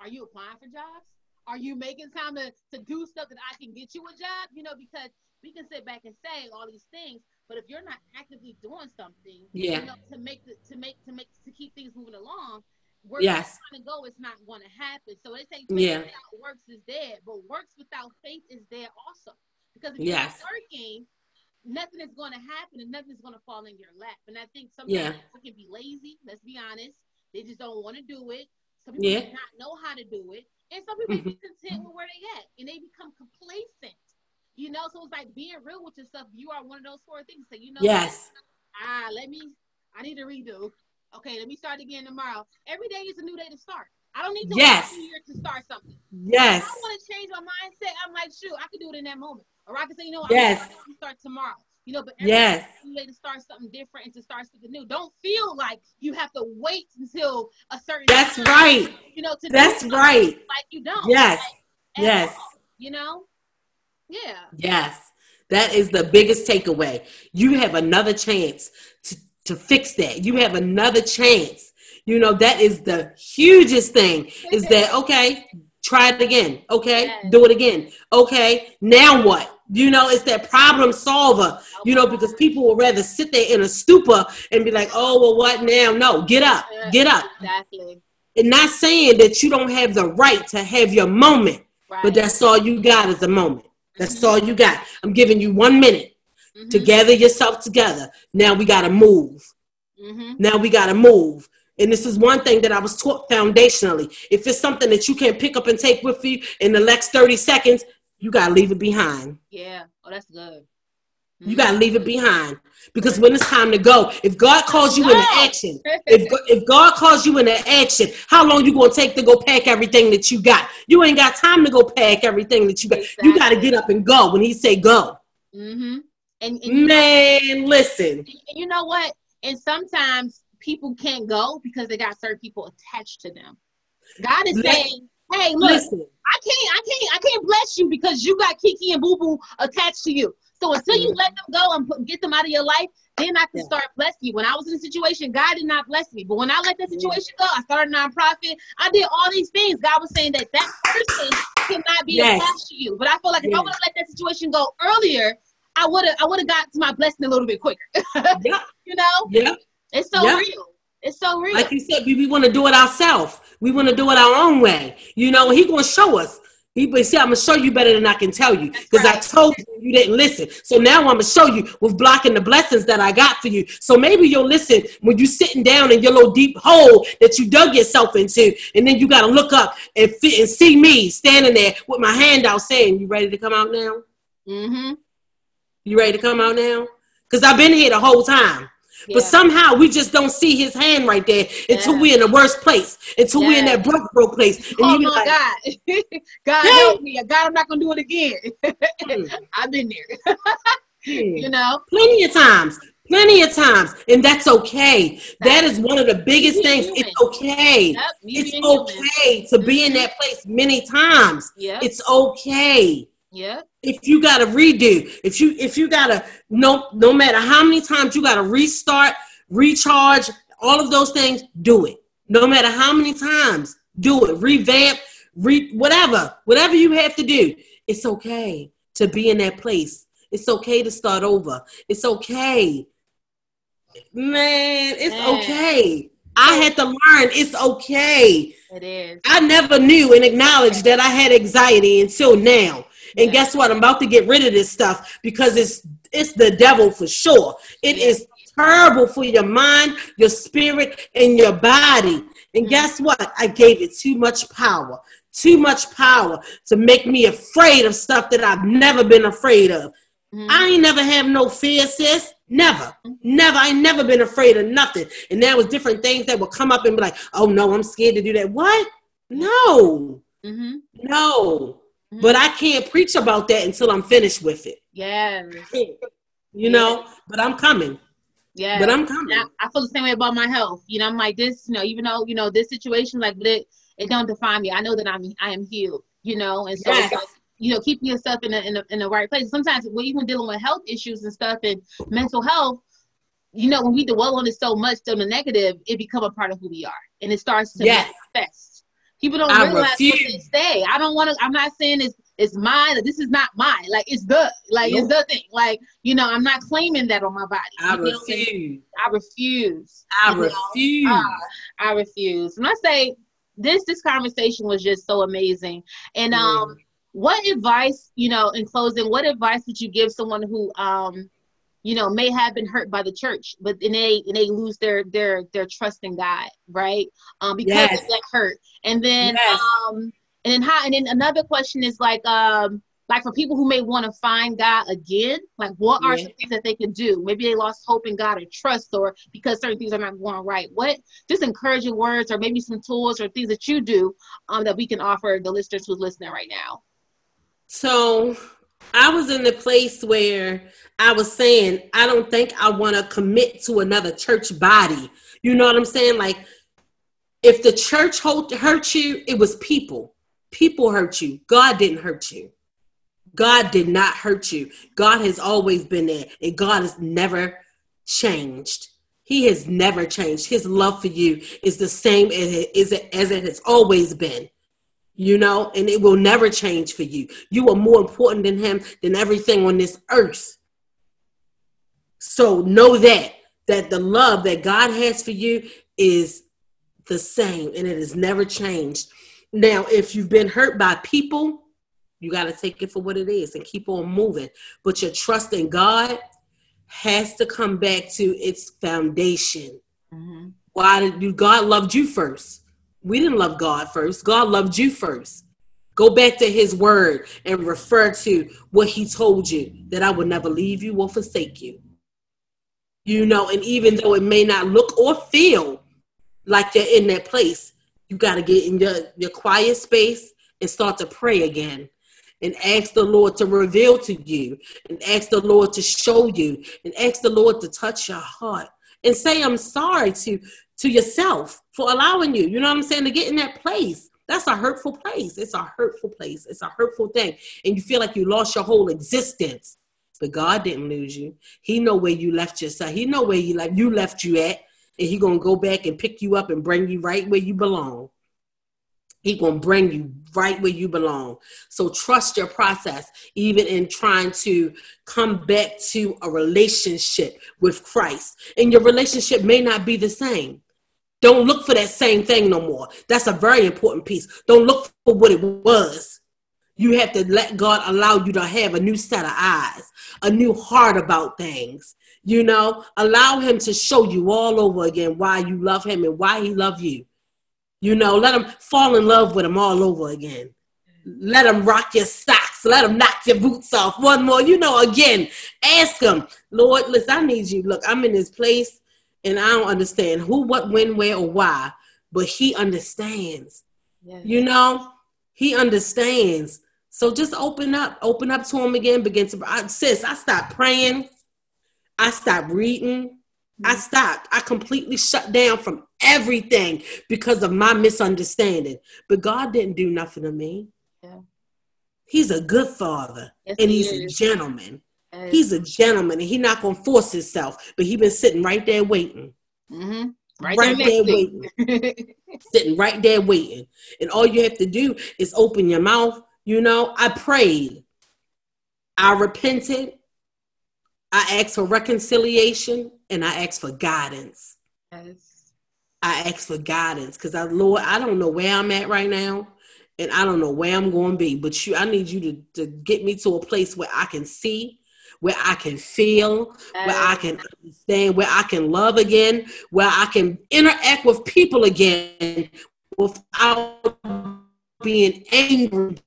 Are you applying for jobs? Are you making time to to do stuff that I can get you a job? You know, because we can sit back and say all these things, but if you're not actively doing something, yeah, you know, to make the, to make to make to keep things moving along, where yes. trying to go, it's not going to happen. So they say yeah. without works is dead, but works without faith is dead also. Because if yes. you're working, nothing is going to happen and nothing is going to fall in your lap. And I think sometimes yeah. people can be lazy. Let's be honest; they just don't want to do it. Some people yeah. do not know how to do it, and some people mm-hmm. be content with where they at, and they become complacent. You know, so it's like being real with yourself. You are one of those four things. So you know, yes. Ah, let me. I need to redo. Okay, let me start again tomorrow. Every day is a new day to start. I don't need to yes. wait to start something. Yes. If I want to change my mindset. I'm like, shoot, I could do it in that moment. Or I can say, you know, yes. I'm start tomorrow. You know, but yes, day to start something different and to start something new. Don't feel like you have to wait until a certain. That's time, right. You know, to that's right. Like you don't. Yes. Like, yes. All, you know. Yeah. Yes. That is the biggest takeaway. You have another chance to to fix that. You have another chance. You know, that is the hugest thing is that, okay, try it again. Okay, yes. do it again. Okay, now what? You know, it's that problem solver, you know, because people will rather sit there in a stupor and be like, oh, well, what now? No, get up, get up. Exactly. And not saying that you don't have the right to have your moment, right. but that's all you got is a moment. That's mm-hmm. all you got. I'm giving you one minute mm-hmm. to gather yourself together. Now we got to move. Mm-hmm. Now we got to move. And this is one thing that I was taught foundationally. If it's something that you can't pick up and take with you in the next 30 seconds, you got to leave it behind. Yeah. Oh, that's good. You got to leave it behind because when it's time to go, if God calls you into action, if, if God calls you into action, how long you going to take to go pack everything that you got? You ain't got time to go pack everything that you got. Exactly. You got to get up and go when he say go. Mm-hmm. And, and man, listen. And you know what? And sometimes people can't go because they got certain people attached to them. God is saying, "Hey, look, listen. I can't, I can't, I can't bless you because you got Kiki and Boo Boo attached to you. So until you let them go and put, get them out of your life, then I can yeah. start blessing you. When I was in a situation, God did not bless me. But when I let that situation go, I started a nonprofit. I did all these things. God was saying that that person cannot be yes. attached to you. But I feel like if I would have let that situation go earlier, I would have I would have got to my blessing a little bit quicker. yeah. You know? Yeah. It's so yeah. real. It's so real. Like you said, we, we want to do it ourselves. We want to do it our own way. You know, he gonna show us. He but see, I'm gonna show you better than I can tell you because right. I told you you didn't listen. So now I'm gonna show you with blocking the blessings that I got for you. So maybe you'll listen when you're sitting down in your little deep hole that you dug yourself into, and then you gotta look up and fit and see me standing there with my hand out saying, "You ready to come out now?" Mm-hmm. You ready to come out now? Because I've been here the whole time. Yeah. But somehow we just don't see his hand right there until yeah. we're in the worst place, until yeah. we're in that broke, broke place. And oh, you like, God. God help me. God, I'm not going to do it again. mm. I've been there. you know? Plenty of times. Plenty of times. And that's okay. That is one of the biggest things. Human. It's okay. Yep. It's okay human. to be in mm-hmm. that place many times. Yep. It's okay. Yeah. If you gotta redo, if you if you gotta no no matter how many times you gotta restart, recharge, all of those things, do it. No matter how many times, do it. Revamp, re- whatever, whatever you have to do. It's okay to be in that place. It's okay to start over. It's okay. Man, it's Man. okay. I had to learn it's okay. It is. I never knew and acknowledged that I had anxiety until now. And yeah. guess what? I'm about to get rid of this stuff because it's it's the devil for sure. It yeah. is terrible for your mind, your spirit, and your body. And mm-hmm. guess what? I gave it too much power too much power to make me afraid of stuff that I've never been afraid of. Mm-hmm. I ain't never have no fear, sis. Never, never. I ain't never been afraid of nothing. And there was different things that would come up and be like, "Oh no, I'm scared to do that." What? No, mm-hmm. no. Mm-hmm. But I can't preach about that until I'm finished with it. Yeah. You know, but I'm coming. Yeah. But I'm coming. I, I feel the same way about my health. You know, I'm like this. You know, even though you know this situation, like, but it it don't define me. I know that I'm I am healed, you know, and so yes. like, you know, keeping yourself in the, in the in the right place. Sometimes we're even dealing with health issues and stuff and mental health. You know, when we dwell on it so much, on the negative, it become a part of who we are, and it starts to yes. manifest. People don't I realize refuse. what they say. I don't want to. I'm not saying it's it's mine. This is not mine. Like it's the like nope. it's the thing. Like you know, I'm not claiming that on my body. I you refuse. I refuse. I refuse. I, I refuse. When I say this this conversation was just so amazing. And um, what advice, you know, in closing, what advice would you give someone who um, you know, may have been hurt by the church, but and they and they lose their their their trust in God, right? Um, because yes. of that hurt. And then yes. um, and then how? And then another question is like um like for people who may want to find God again, like what are yeah. some things that they can do? Maybe they lost hope in God or trust, or because certain things are not going right. What just encouraging words, or maybe some tools or things that you do um, that we can offer the listeners who's listening right now. So I was in the place where I was saying, I don't think I want to commit to another church body. You know what I'm saying? Like, if the church hurt you, it was people. People hurt you. God didn't hurt you. God did not hurt you. God has always been there, and God has never changed. He has never changed. His love for you is the same as it, as it has always been. You know, and it will never change for you. You are more important than him than everything on this earth. So know that that the love that God has for you is the same and it has never changed. Now, if you've been hurt by people, you got to take it for what it is and keep on moving. But your trust in God has to come back to its foundation. Mm-hmm. Why did you? God loved you first. We didn't love God first. God loved you first. Go back to his word and refer to what he told you that I will never leave you or forsake you. You know, and even though it may not look or feel like you're in that place, you got to get in your, your quiet space and start to pray again and ask the Lord to reveal to you and ask the Lord to show you and ask the Lord to touch your heart and say I'm sorry to to yourself for allowing you. You know what I'm saying? To get in that place. That's a hurtful place. It's a hurtful place. It's a hurtful thing. And you feel like you lost your whole existence. But God didn't lose you. He know where you left yourself. He know where you left you left you at. And he gonna go back and pick you up and bring you right where you belong. He gonna bring you right where you belong. So trust your process, even in trying to come back to a relationship with Christ. And your relationship may not be the same. Don't look for that same thing no more. That's a very important piece. Don't look for what it was. You have to let God allow you to have a new set of eyes, a new heart about things. You know, allow Him to show you all over again why you love Him and why He loves you. You know, let Him fall in love with Him all over again. Let Him rock your socks. Let Him knock your boots off. One more, you know, again, ask Him, Lord, listen, I need you. Look, I'm in this place and I don't understand who, what, when, where, or why, but He understands. Yes. You know, He understands. So just open up, open up to Him again. Begin to, I, sis, I stopped praying. I stopped reading. I mm-hmm. stopped. I completely shut down from everything because of my misunderstanding. But God didn't do nothing to me. Yeah. He's a good father yes, and he's he a gentleman. He's a gentleman and he's not going to force himself, but he's been sitting right there waiting. Mm-hmm. right, right there, there waiting, sitting right there waiting, and all you have to do is open your mouth. You know, I prayed, I repented, I asked for reconciliation, and I asked for guidance. Yes. I asked for guidance because I, Lord, I don't know where I'm at right now and I don't know where I'm going to be, but you, I need you to, to get me to a place where I can see, where I can feel, where I can understand, where I can love again, where I can interact with people again without being angry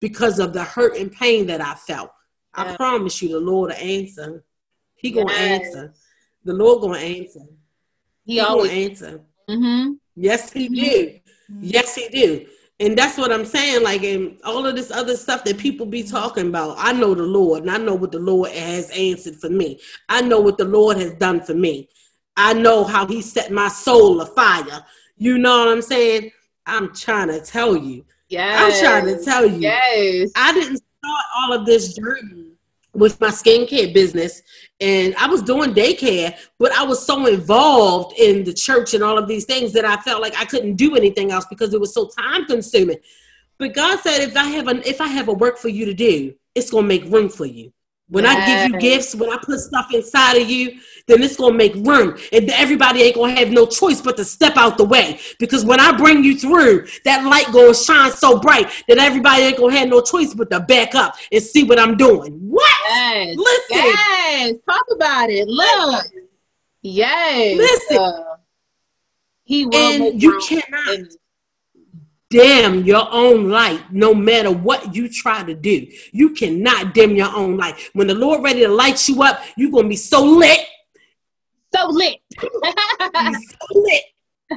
because of the hurt and pain that I felt. I promise you, the Lord will answer. He gonna yes. answer. The Lord gonna answer. He, he always answer. Mm-hmm. Yes, he mm-hmm. do. Yes, he do. And that's what I'm saying. Like, and all of this other stuff that people be talking about, I know the Lord, and I know what the Lord has answered for me. I know what the Lord has done for me. I know how He set my soul afire. You know what I'm saying? I'm trying to tell you. Yes. I'm trying to tell you. Yes. I didn't start all of this journey with my skincare business and I was doing daycare, but I was so involved in the church and all of these things that I felt like I couldn't do anything else because it was so time consuming. But God said, if I have an if I have a work for you to do, it's gonna make room for you. When yes. I give you gifts, when I put stuff inside of you, then it's gonna make room. And everybody ain't gonna have no choice but to step out the way. Because when I bring you through, that light gonna shine so bright that everybody ain't gonna have no choice but to back up and see what I'm doing. What? Yes. Listen. Yes. Talk about it. Look. Yes. Listen. Uh, he will and you cannot dim your own light no matter what you try to do. You cannot dim your own light. When the Lord ready to light you up, you're gonna be so lit. So lit. so lit.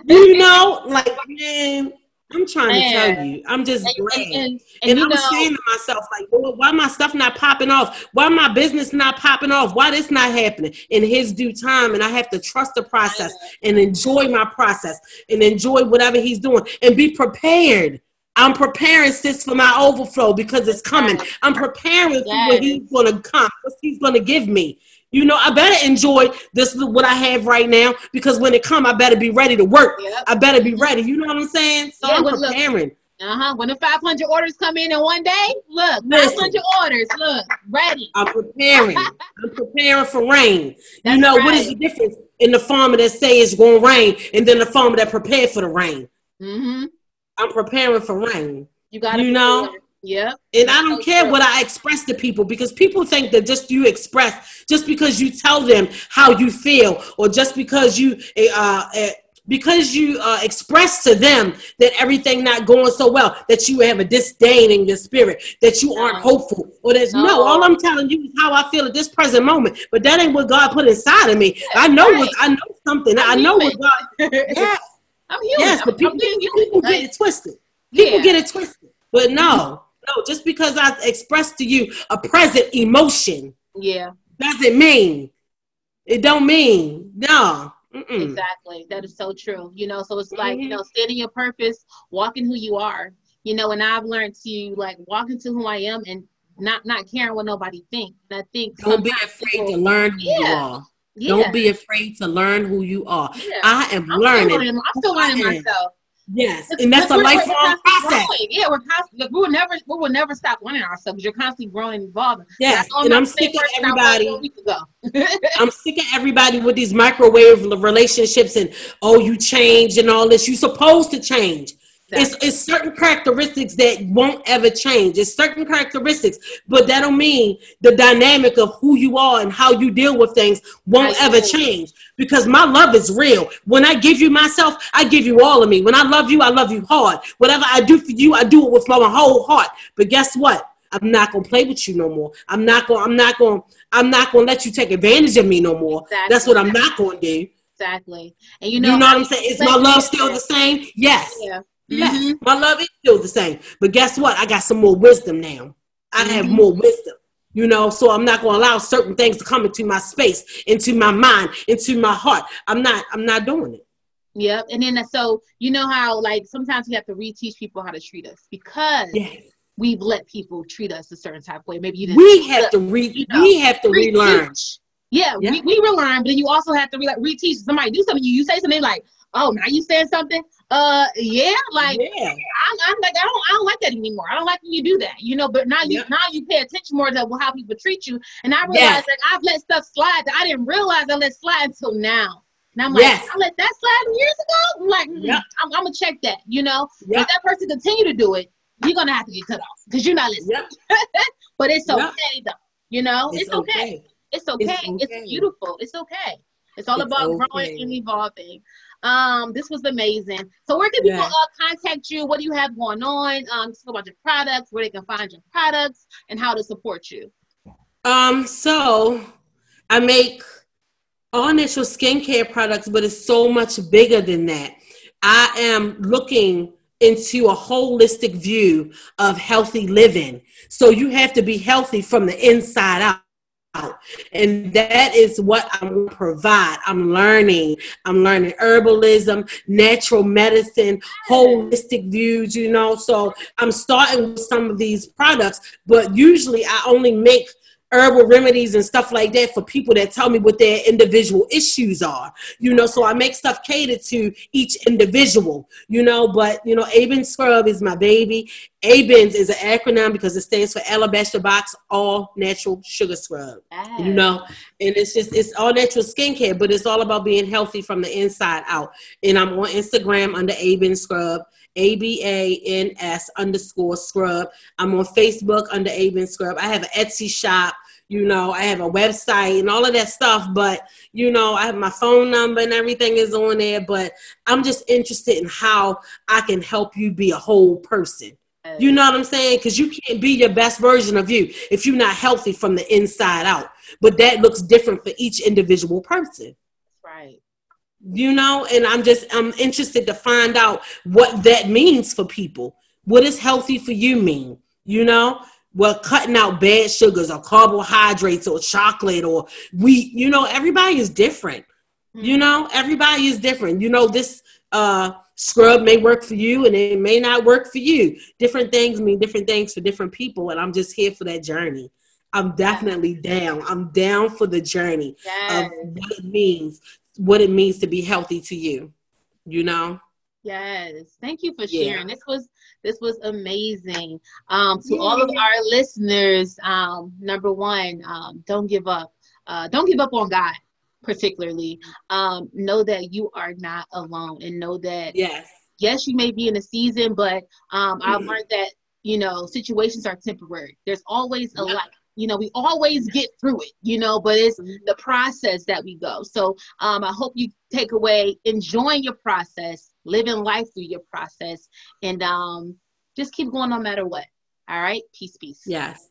You know, like man, I'm trying Man. to tell you. I'm just and, glad. And, and, and I'm know, saying to myself, like, Lord, why my stuff not popping off? Why my business not popping off? Why this not happening in his due time? And I have to trust the process and enjoy my process and enjoy whatever he's doing and be prepared. I'm preparing sis for my overflow because it's coming. I'm preparing yes. for what he's gonna come, what he's gonna give me. You know, I better enjoy this what I have right now because when it come, I better be ready to work. Yep. I better be ready. You know what I'm saying? So yeah, I'm preparing. Uh huh. When the 500 orders come in in one day, look, Listen, 500 orders, look, ready. I'm preparing. I'm preparing for rain. That's you know right. what is the difference in the farmer that say it's going to rain and then the farmer that prepared for the rain? Mm-hmm. I'm preparing for rain. You got you know. Yeah. And I don't care what I express to people because people think that just you express, just because you tell them how you feel, or just because you uh, uh because you uh, express to them that everything not going so well, that you have a disdain in your spirit, that you aren't hopeful, or there's no. no. All I'm telling you is how I feel at this present moment. But that ain't what God put inside of me. I know right. what I know something. I'm i know human. what God. Yes, I'm human. Yes, but people, people get it twisted. People yeah. get it twisted. But no, no, just because I express to you a present emotion, yeah, doesn't mean it don't mean no. Mm-mm. Exactly. That is so true. You know, so it's like, mm-hmm. you know, standing your purpose, walking who you are. You know, and I've learned to like walk into who I am and not not caring what nobody thinks. And I think don't be afraid people, to learn who yeah. you are. Yeah. Don't be afraid to learn who you are. Yeah. I am I'm learning. Still learning. I'm still learning myself. Yes, and that's a lifelong process. Growing. Yeah, we're constantly we will never we will never stop learning ourselves. You're constantly growing and evolving. Yes, and I'm sick of everybody. I'm sick of everybody with these microwave relationships and oh you change and all this. You're supposed to change. It's, it's certain characteristics that won't ever change. It's certain characteristics, but that don't mean the dynamic of who you are and how you deal with things won't ever change. Because my love is real. When I give you myself, I give you all of me. When I love you, I love you hard. Whatever I do for you, I do it with my whole heart. But guess what? I'm not gonna play with you no more. I'm not gonna. I'm not gonna. I'm not gonna let you take advantage of me no more. Exactly. That's what I'm not gonna do. Exactly. And you know, you know what I'm saying? Is my love still the same? Yes. Yeah. Yes, mm-hmm. my love is still the same. But guess what? I got some more wisdom now. I mm-hmm. have more wisdom. You know, so I'm not going to allow certain things to come into my space, into my mind, into my heart. I'm not. I'm not doing it. Yep. And then so you know how like sometimes we have to reteach people how to treat us because yes. we've let people treat us a certain type of way. Maybe you didn't. We have to re. You know, we have to relearn. Yeah, yeah. We, we relearn, but then you also have to re- reteach somebody do something. You, you say something like, "Oh, now you saying something?" Uh, yeah, like yeah. I'm, I'm like I don't I don't like that anymore. I don't like when you do that, you know. But now you yeah. now you pay attention more to how people treat you, and I realize yes. that I've let stuff slide that I didn't realize I let slide until now. And I'm like, yes. I let that slide years ago. I'm like, mm. I'm, I'm, gonna check that, you know. If that person continue to do it, you're gonna have to get cut off because you're not listening. But it's okay though, you know. It's, it's okay. okay. It's okay. It's, okay. it's beautiful. It's okay. It's all it's about okay. growing and evolving. Um, this was amazing. So where can people yeah. uh, contact you? What do you have going on? Um, talk about your products, where they can find your products, and how to support you. Um, so I make all natural skincare products, but it's so much bigger than that. I am looking into a holistic view of healthy living. So you have to be healthy from the inside out. And that is what I'm provide. I'm learning. I'm learning herbalism, natural medicine, holistic views, you know. So I'm starting with some of these products, but usually I only make herbal remedies and stuff like that for people that tell me what their individual issues are. You know, so I make stuff catered to each individual, you know, but you know, Abans Scrub is my baby. ABANS is an acronym because it stands for Alabaster Box All Natural Sugar Scrub. You know, and it's just it's all natural skincare, but it's all about being healthy from the inside out. And I'm on Instagram under Abans Scrub. A B A N S underscore scrub. I'm on Facebook under Abans Scrub. I have an Etsy shop you know i have a website and all of that stuff but you know i have my phone number and everything is on there but i'm just interested in how i can help you be a whole person. You know what i'm saying? Because you can't be your best version of you if you're not healthy from the inside out. But that looks different for each individual person. Right. You know? And i'm just i'm interested to find out what that means for people. What does healthy for you mean? You know well cutting out bad sugars or carbohydrates or chocolate or wheat you know everybody is different. Mm-hmm. you know everybody is different. You know this uh scrub may work for you and it may not work for you. Different things mean different things for different people and i'm just here for that journey. I'm definitely down. I'm down for the journey yes. of what it means what it means to be healthy to you you know? Yes. Thank you for sharing. Yeah. this was this was amazing. Um, to all of our listeners, um, number one, um, don't give up. Uh, don't give up on God, particularly. Um, know that you are not alone, and know that yes, yes, you may be in a season, but um, mm-hmm. I've learned that you know situations are temporary. There's always a yep. light you know we always get through it you know but it's mm-hmm. the process that we go so um, i hope you take away enjoying your process living life through your process. And um, just keep going no matter what. All right? Peace peace. Yes